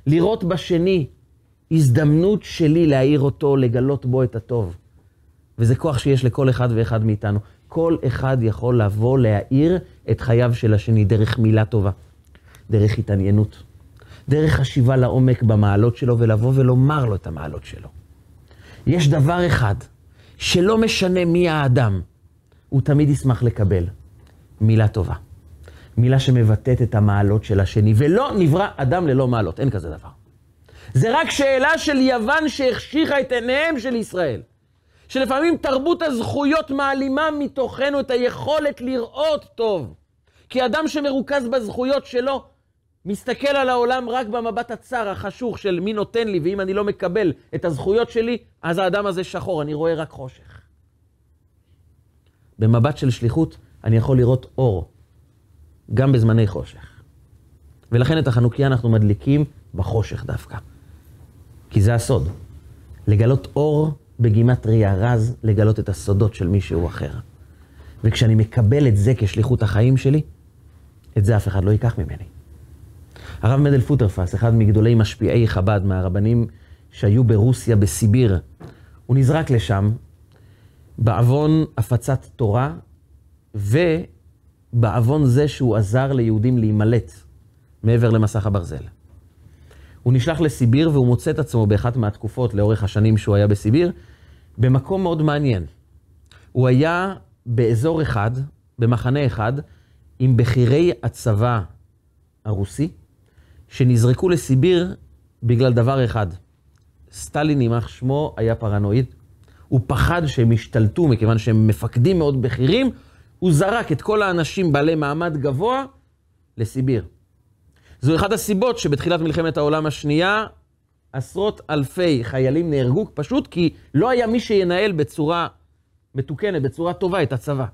לראות בשני הזדמנות שלי להעיר אותו, לגלות בו את הטוב. וזה כוח שיש לכל אחד ואחד מאיתנו. כל אחד יכול לבוא להאיר את חייו של השני דרך מילה טובה, דרך התעניינות, דרך חשיבה לעומק במעלות שלו ולבוא ולומר לו את המעלות שלו. יש דבר אחד שלא משנה מי האדם, הוא תמיד ישמח לקבל, מילה טובה. מילה שמבטאת את המעלות של השני, ולא נברא אדם ללא מעלות, אין כזה דבר. זה רק שאלה של יוון שהחשיכה את עיניהם של ישראל. שלפעמים תרבות הזכויות מעלימה מתוכנו את היכולת לראות טוב. כי אדם שמרוכז בזכויות שלו, מסתכל על העולם רק במבט הצר, החשוך של מי נותן לי, ואם אני לא מקבל את הזכויות שלי, אז האדם הזה שחור, אני רואה רק חושך. במבט של שליחות, אני יכול לראות אור, גם בזמני חושך. ולכן את החנוכיה אנחנו מדליקים בחושך דווקא. כי זה הסוד. לגלות אור בגימטריה רז, לגלות את הסודות של מישהו אחר. וכשאני מקבל את זה כשליחות החיים שלי, את זה אף אחד לא ייקח ממני. הרב מדל פוטרפס, אחד מגדולי משפיעי חב"ד, מהרבנים שהיו ברוסיה, בסיביר, הוא נזרק לשם בעוון הפצת תורה ובעוון זה שהוא עזר ליהודים להימלט מעבר למסך הברזל. הוא נשלח לסיביר והוא מוצא את עצמו באחת מהתקופות לאורך השנים שהוא היה בסיביר, במקום מאוד מעניין. הוא היה באזור אחד, במחנה אחד, עם בכירי הצבא הרוסי, שנזרקו לסיביר בגלל דבר אחד. סטלין, יימח שמו, היה פרנואיד. הוא פחד שהם ישתלטו, מכיוון שהם מפקדים מאוד בכירים, הוא זרק את כל האנשים בעלי מעמד גבוה לסיביר. זו אחת הסיבות שבתחילת מלחמת העולם השנייה, עשרות אלפי חיילים נהרגו, פשוט כי לא היה מי שינהל בצורה מתוקנת, בצורה טובה את הצבא.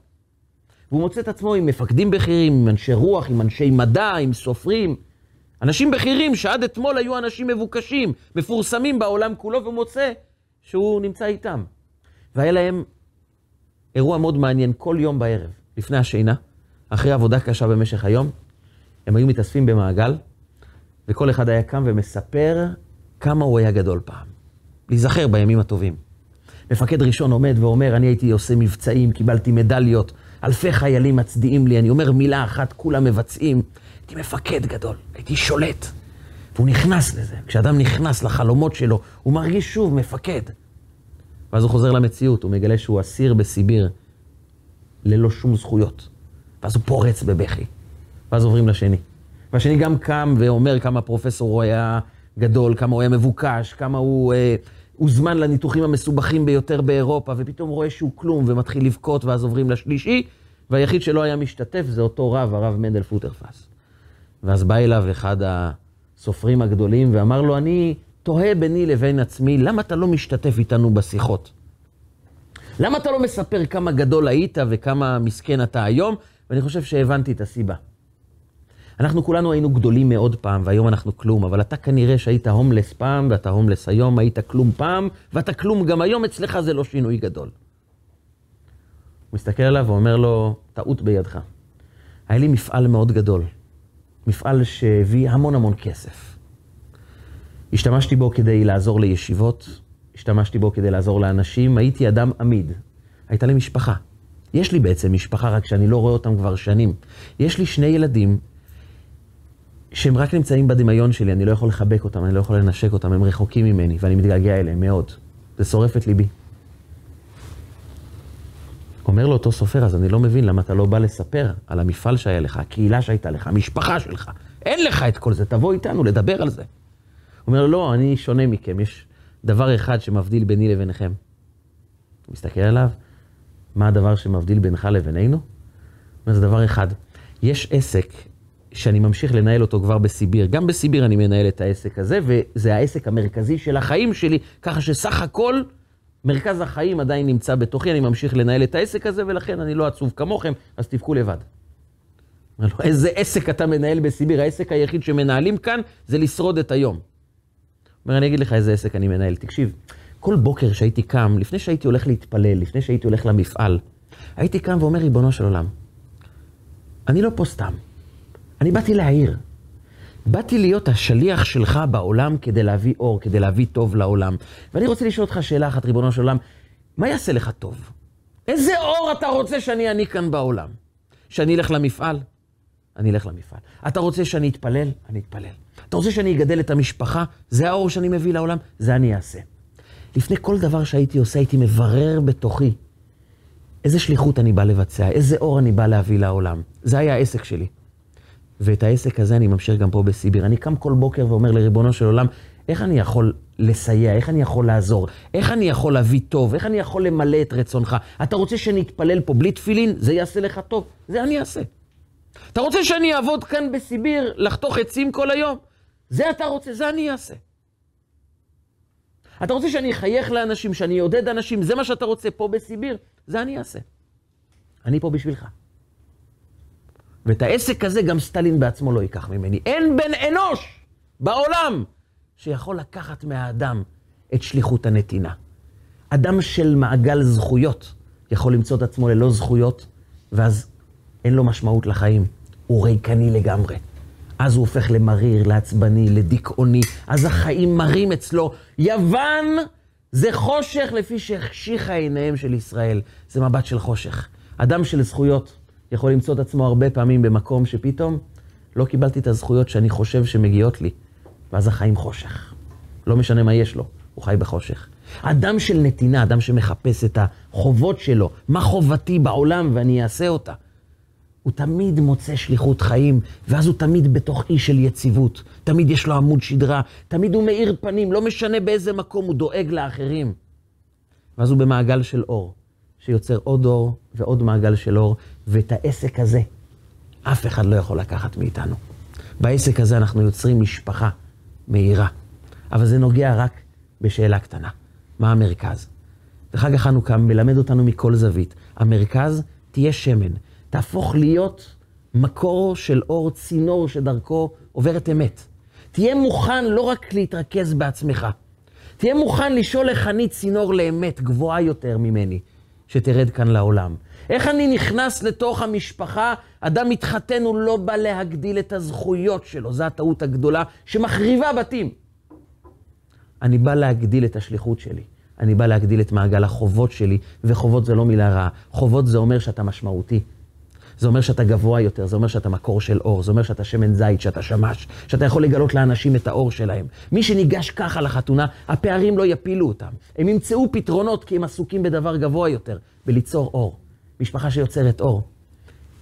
והוא מוצא את עצמו עם מפקדים בכירים, עם אנשי רוח, עם אנשי מדע, עם סופרים. אנשים בכירים שעד אתמול היו אנשים מבוקשים, מפורסמים בעולם כולו, והוא מוצא שהוא נמצא איתם. והיה להם אירוע מאוד מעניין כל יום בערב, לפני השינה, אחרי עבודה קשה במשך היום, הם היו מתאספים במעגל, וכל אחד היה קם ומספר כמה הוא היה גדול פעם. להיזכר בימים הטובים. מפקד ראשון עומד ואומר, אני הייתי עושה מבצעים, קיבלתי מדליות, אלפי חיילים מצדיעים לי, אני אומר מילה אחת, כולם מבצעים. הייתי מפקד גדול, הייתי שולט. והוא נכנס לזה. כשאדם נכנס לחלומות שלו, הוא מרגיש שוב מפקד. ואז הוא חוזר למציאות, הוא מגלה שהוא אסיר בסיביר, ללא שום זכויות. ואז הוא פורץ בבכי. ואז עוברים לשני. והשני גם קם ואומר כמה פרופסור הוא היה גדול, כמה הוא היה מבוקש, כמה הוא אה, הוזמן לניתוחים המסובכים ביותר באירופה, ופתאום רואה שהוא כלום ומתחיל לבכות, ואז עוברים לשלישי, והיחיד שלא היה משתתף זה אותו רב, הרב מנדל פוטרפס. ואז בא אליו אחד הסופרים הגדולים ואמר לו, אני תוהה ביני לבין עצמי, למה אתה לא משתתף איתנו בשיחות? למה אתה לא מספר כמה גדול היית וכמה מסכן אתה היום? ואני חושב שהבנתי את הסיבה. אנחנו כולנו היינו גדולים מאוד פעם, והיום אנחנו כלום, אבל אתה כנראה שהיית הומלס פעם, ואתה הומלס היום, היית כלום פעם, ואתה כלום גם היום, אצלך זה לא שינוי גדול. הוא מסתכל עליו ואומר לו, טעות בידך. היה לי מפעל מאוד גדול, מפעל שהביא המון המון כסף. השתמשתי בו כדי לעזור לישיבות, השתמשתי בו כדי לעזור לאנשים, הייתי אדם עמיד. הייתה לי משפחה. יש לי בעצם משפחה, רק שאני לא רואה אותם כבר שנים. יש לי שני ילדים שהם רק נמצאים בדמיון שלי, אני לא יכול לחבק אותם, אני לא יכול לנשק אותם, הם רחוקים ממני, ואני מתגעגע אליהם מאוד. זה שורף את ליבי. אומר לו אותו סופר, אז אני לא מבין למה אתה לא בא לספר על המפעל שהיה לך, הקהילה שהייתה לך, המשפחה שלך. אין לך את כל זה, תבוא איתנו לדבר על זה. הוא אומר לו, לא, אני שונה מכם, יש דבר אחד שמבדיל ביני לביניכם. הוא מסתכל עליו, מה הדבר שמבדיל בינך לבינינו? זה דבר אחד. יש עסק שאני ממשיך לנהל אותו כבר בסיביר. גם בסיביר אני מנהל את העסק הזה, וזה העסק המרכזי של החיים שלי, ככה שסך הכל, מרכז החיים עדיין נמצא בתוכי, אני ממשיך לנהל את העסק הזה, ולכן אני לא עצוב כמוכם, אז תבכו לבד. לו, איזה עסק אתה מנהל בסיביר? העסק היחיד שמנהלים כאן זה לשרוד את היום. אומר, אני אגיד לך איזה עסק אני מנהל. תקשיב, כל בוקר שהייתי קם, לפני שהייתי הולך להתפלל, לפני שהייתי הולך למפעל, הייתי קם ואומר, ריבונו של עולם, אני לא פה סתם. אני באתי להעיר. באתי להיות השליח שלך בעולם כדי להביא אור, כדי להביא טוב לעולם. ואני רוצה לשאול אותך שאלה אחת, ריבונו של עולם, מה יעשה לך טוב? איזה אור אתה רוצה שאני אעניק כאן בעולם? שאני אלך למפעל? אני אלך למפעל. אתה רוצה שאני אתפלל? אני אתפלל. אתה רוצה שאני אגדל את המשפחה? זה האור שאני מביא לעולם? זה אני אעשה. לפני כל דבר שהייתי עושה, הייתי מברר בתוכי איזה שליחות אני בא לבצע, איזה אור אני בא להביא לעולם. זה היה העסק שלי. ואת העסק הזה אני ממשיך גם פה בסיביר. אני קם כל בוקר ואומר לריבונו של עולם, איך אני יכול לסייע, איך אני יכול לעזור, איך אני יכול להביא טוב, איך אני יכול למלא את רצונך. אתה רוצה שאני אתפלל פה בלי תפילין? זה יעשה לך טוב, זה אני אעשה. אתה רוצה שאני אעבוד כאן בסיביר, לחתוך עצים כל היום? זה אתה רוצה, זה אני אעשה. אתה רוצה שאני אחייך לאנשים, שאני אעודד אנשים, זה מה שאתה רוצה פה בסיביר? זה אני אעשה. אני פה בשבילך. ואת העסק הזה גם סטלין בעצמו לא ייקח ממני. אין בן אנוש בעולם שיכול לקחת מהאדם את שליחות הנתינה. אדם של מעגל זכויות יכול למצוא את עצמו ללא זכויות, ואז אין לו משמעות לחיים. הוא ריקני לגמרי. אז הוא הופך למריר, לעצבני, לדיכאוני, אז החיים מרים אצלו. יוון זה חושך לפי שהחשיכה עיניהם של ישראל. זה מבט של חושך. אדם של זכויות יכול למצוא את עצמו הרבה פעמים במקום שפתאום לא קיבלתי את הזכויות שאני חושב שמגיעות לי, ואז החיים חושך. לא משנה מה יש לו, הוא חי בחושך. אדם של נתינה, אדם שמחפש את החובות שלו, מה חובתי בעולם ואני אעשה אותה. הוא תמיד מוצא שליחות חיים, ואז הוא תמיד בתוך אי של יציבות. תמיד יש לו עמוד שדרה, תמיד הוא מאיר פנים, לא משנה באיזה מקום הוא דואג לאחרים. ואז הוא במעגל של אור, שיוצר עוד אור ועוד מעגל של אור, ואת העסק הזה אף אחד לא יכול לקחת מאיתנו. בעסק הזה אנחנו יוצרים משפחה מהירה, אבל זה נוגע רק בשאלה קטנה, מה המרכז? וחג החנוכה מלמד אותנו מכל זווית. המרכז תהיה שמן, תהפוך להיות מקור של אור, צינור שדרכו עוברת אמת. תהיה מוכן לא רק להתרכז בעצמך, תהיה מוכן לשאול איך אני צינור לאמת גבוהה יותר ממני, שתרד כאן לעולם. איך אני נכנס לתוך המשפחה, אדם מתחתן, הוא לא בא להגדיל את הזכויות שלו, זו הטעות הגדולה שמחריבה בתים. אני בא להגדיל את השליחות שלי. אני בא להגדיל את מעגל החובות שלי, וחובות זה לא מילה רעה. חובות זה אומר שאתה משמעותי. זה אומר שאתה גבוה יותר, זה אומר שאתה מקור של אור, זה אומר שאתה שמן זית, שאתה שמש, שאתה יכול לגלות לאנשים את האור שלהם. מי שניגש ככה לחתונה, הפערים לא יפילו אותם. הם ימצאו פתרונות כי הם עסוקים בדבר גבוה יותר, בליצור אור. משפחה שיוצרת אור.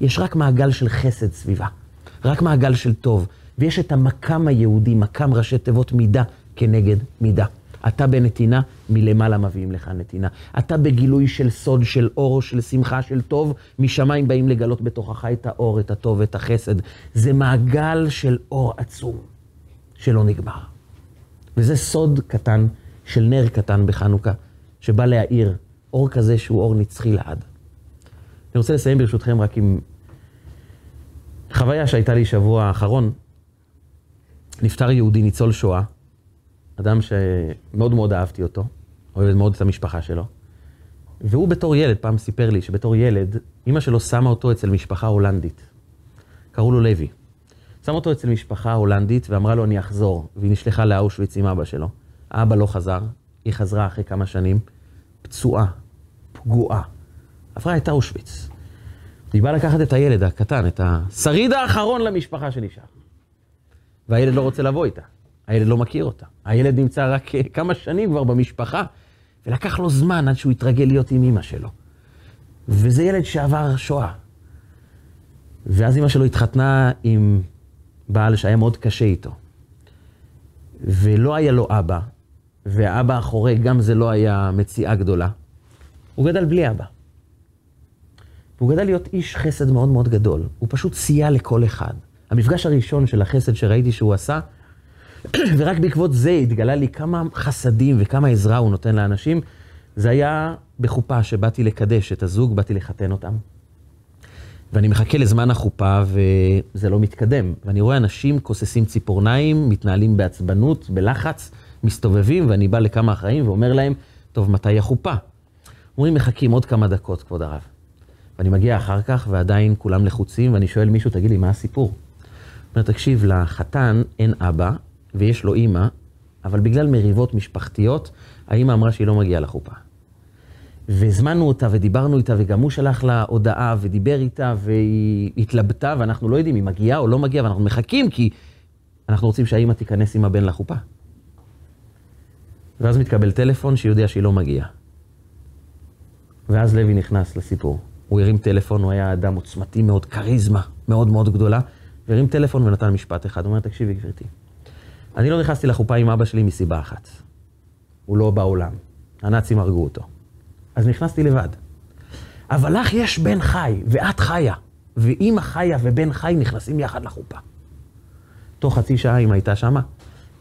יש רק מעגל של חסד סביבה, רק מעגל של טוב, ויש את המקם היהודי, מקם ראשי תיבות מידה כנגד מידה. אתה בנתינה, מלמעלה מביאים לך נתינה. אתה בגילוי של סוד, של אור, של שמחה, של טוב, משמיים באים לגלות בתוכך את האור, את הטוב, את החסד. זה מעגל של אור עצום, שלא נגמר. וזה סוד קטן של נר קטן בחנוכה, שבא להאיר אור כזה שהוא אור נצחי לעד. אני רוצה לסיים ברשותכם רק עם חוויה שהייתה לי שבוע האחרון, נפטר יהודי ניצול שואה, אדם שמאוד מאוד אהבתי אותו, אוהב מאוד את המשפחה שלו. והוא בתור ילד, פעם סיפר לי שבתור ילד, אימא שלו שמה אותו אצל משפחה הולנדית. קראו לו לוי. שמה אותו אצל משפחה הולנדית ואמרה לו, אני אחזור. והיא נשלחה לאושוויץ עם אבא שלו. האבא לא חזר, היא חזרה אחרי כמה שנים, פצועה, פגועה. עברה את אושוויץ. היא באה לקחת את הילד הקטן, את השריד האחרון למשפחה שנשאר. והילד לא רוצה לבוא איתה. הילד לא מכיר אותה. הילד נמצא רק כמה שנים כבר במשפחה, ולקח לו זמן עד שהוא התרגל להיות עם אימא שלו. וזה ילד שעבר שואה. ואז אימא שלו התחתנה עם בעל שהיה מאוד קשה איתו. ולא היה לו אבא, והאבא החורג, גם זה לא היה מציאה גדולה. הוא גדל בלי אבא. והוא גדל להיות איש חסד מאוד מאוד גדול. הוא פשוט סייע לכל אחד. המפגש הראשון של החסד שראיתי שהוא עשה, ורק בעקבות זה התגלה לי כמה חסדים וכמה עזרה הוא נותן לאנשים, זה היה בחופה שבאתי לקדש את הזוג, באתי לחתן אותם. ואני מחכה לזמן החופה וזה לא מתקדם. ואני רואה אנשים כוססים ציפורניים, מתנהלים בעצבנות, בלחץ, מסתובבים, ואני בא לכמה אחראים ואומר להם, טוב, מתי החופה? אומרים, מחכים עוד כמה דקות, כבוד הרב. ואני מגיע אחר כך, ועדיין כולם לחוצים, ואני שואל מישהו, תגיד לי, מה הסיפור? הוא אומר, תקשיב, לחתן אין אבא, ויש לו אימא, אבל בגלל מריבות משפחתיות, האימא אמרה שהיא לא מגיעה לחופה. והזמנו אותה ודיברנו איתה, וגם הוא שלח לה הודעה ודיבר איתה, והיא התלבטה, ואנחנו לא יודעים אם מגיעה או לא מגיעה, ואנחנו מחכים כי אנחנו רוצים שהאימא תיכנס עם הבן לחופה. ואז מתקבל טלפון שהיא יודעה שהיא לא מגיעה. ואז לוי נכנס לסיפור. הוא הרים טלפון, הוא היה אדם עוצמתי מאוד, כריזמה מאוד מאוד גדולה, והרים טלפון ונתן משפט אחד. הוא אומר, תקשיבי גברתי, אני לא נכנסתי לחופה עם אבא שלי מסיבה אחת. הוא לא בעולם. הנאצים הרגו אותו. אז נכנסתי לבד. אבל לך יש בן חי, ואת חיה, ואימא חיה ובן חי נכנסים יחד לחופה. תוך חצי שעה אמא הייתה שמה,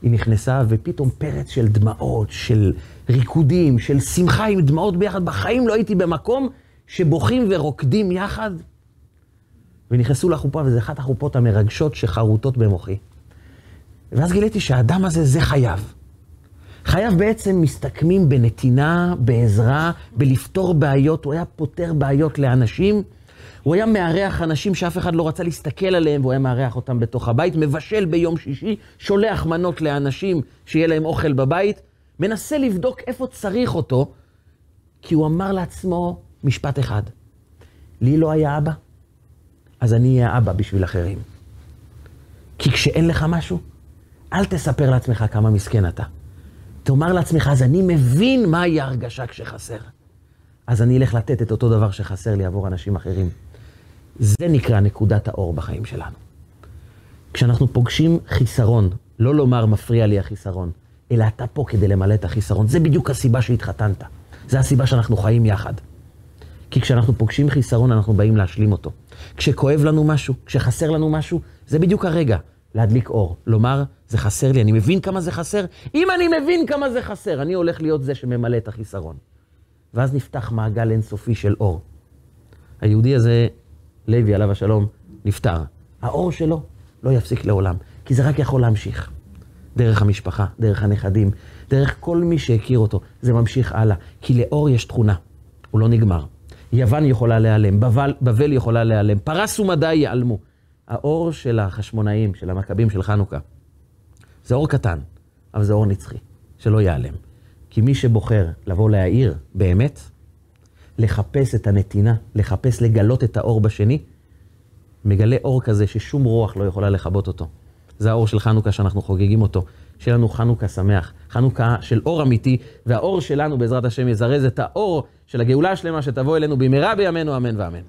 היא נכנסה ופתאום פרץ של דמעות, של ריקודים, של שמחה עם דמעות ביחד. בחיים לא הייתי במקום שבוכים ורוקדים יחד. ונכנסו לחופה, וזו אחת החופות המרגשות שחרוטות במוחי. ואז גיליתי שהאדם הזה, זה חייו. חייו בעצם מסתכמים בנתינה, בעזרה, בלפתור בעיות. הוא היה פותר בעיות לאנשים. הוא היה מארח אנשים שאף אחד לא רצה להסתכל עליהם, והוא היה מארח אותם בתוך הבית, מבשל ביום שישי, שולח מנות לאנשים שיהיה להם אוכל בבית, מנסה לבדוק איפה צריך אותו, כי הוא אמר לעצמו משפט אחד, לי לא היה אבא, אז אני אהיה אבא בשביל אחרים. כי כשאין לך משהו, אל תספר לעצמך כמה מסכן אתה. תאמר לעצמך, אז אני מבין מהי ההרגשה כשחסר. אז אני אלך לתת את אותו דבר שחסר לי עבור אנשים אחרים. זה נקרא נקודת האור בחיים שלנו. כשאנחנו פוגשים חיסרון, לא לומר מפריע לי החיסרון, אלא אתה פה כדי למלא את החיסרון. זה בדיוק הסיבה שהתחתנת. זה הסיבה שאנחנו חיים יחד. כי כשאנחנו פוגשים חיסרון, אנחנו באים להשלים אותו. כשכואב לנו משהו, כשחסר לנו משהו, זה בדיוק הרגע להדליק אור. לומר, זה חסר לי, אני מבין כמה זה חסר. אם אני מבין כמה זה חסר, אני הולך להיות זה שממלא את החיסרון. ואז נפתח מעגל אינסופי של אור. היהודי הזה, לוי עליו השלום, נפטר. האור שלו לא יפסיק לעולם, כי זה רק יכול להמשיך. דרך המשפחה, דרך הנכדים, דרך כל מי שהכיר אותו, זה ממשיך הלאה. כי לאור יש תכונה, הוא לא נגמר. יוון יכולה להיעלם, בבל, בבל יכולה להיעלם, פרס ומדי ייעלמו. האור של החשמונאים, של המכבים של חנוכה, זה אור קטן, אבל זה אור נצחי, שלא ייעלם. כי מי שבוחר לבוא להעיר באמת, לחפש את הנתינה, לחפש לגלות את האור בשני, מגלה אור כזה ששום רוח לא יכולה לכבות אותו. זה האור של חנוכה שאנחנו חוגגים אותו. שיהיה לנו חנוכה שמח, חנוכה של אור אמיתי, והאור שלנו בעזרת השם יזרז את האור של הגאולה השלמה שתבוא אלינו במהרה בימינו, אמן ואמן.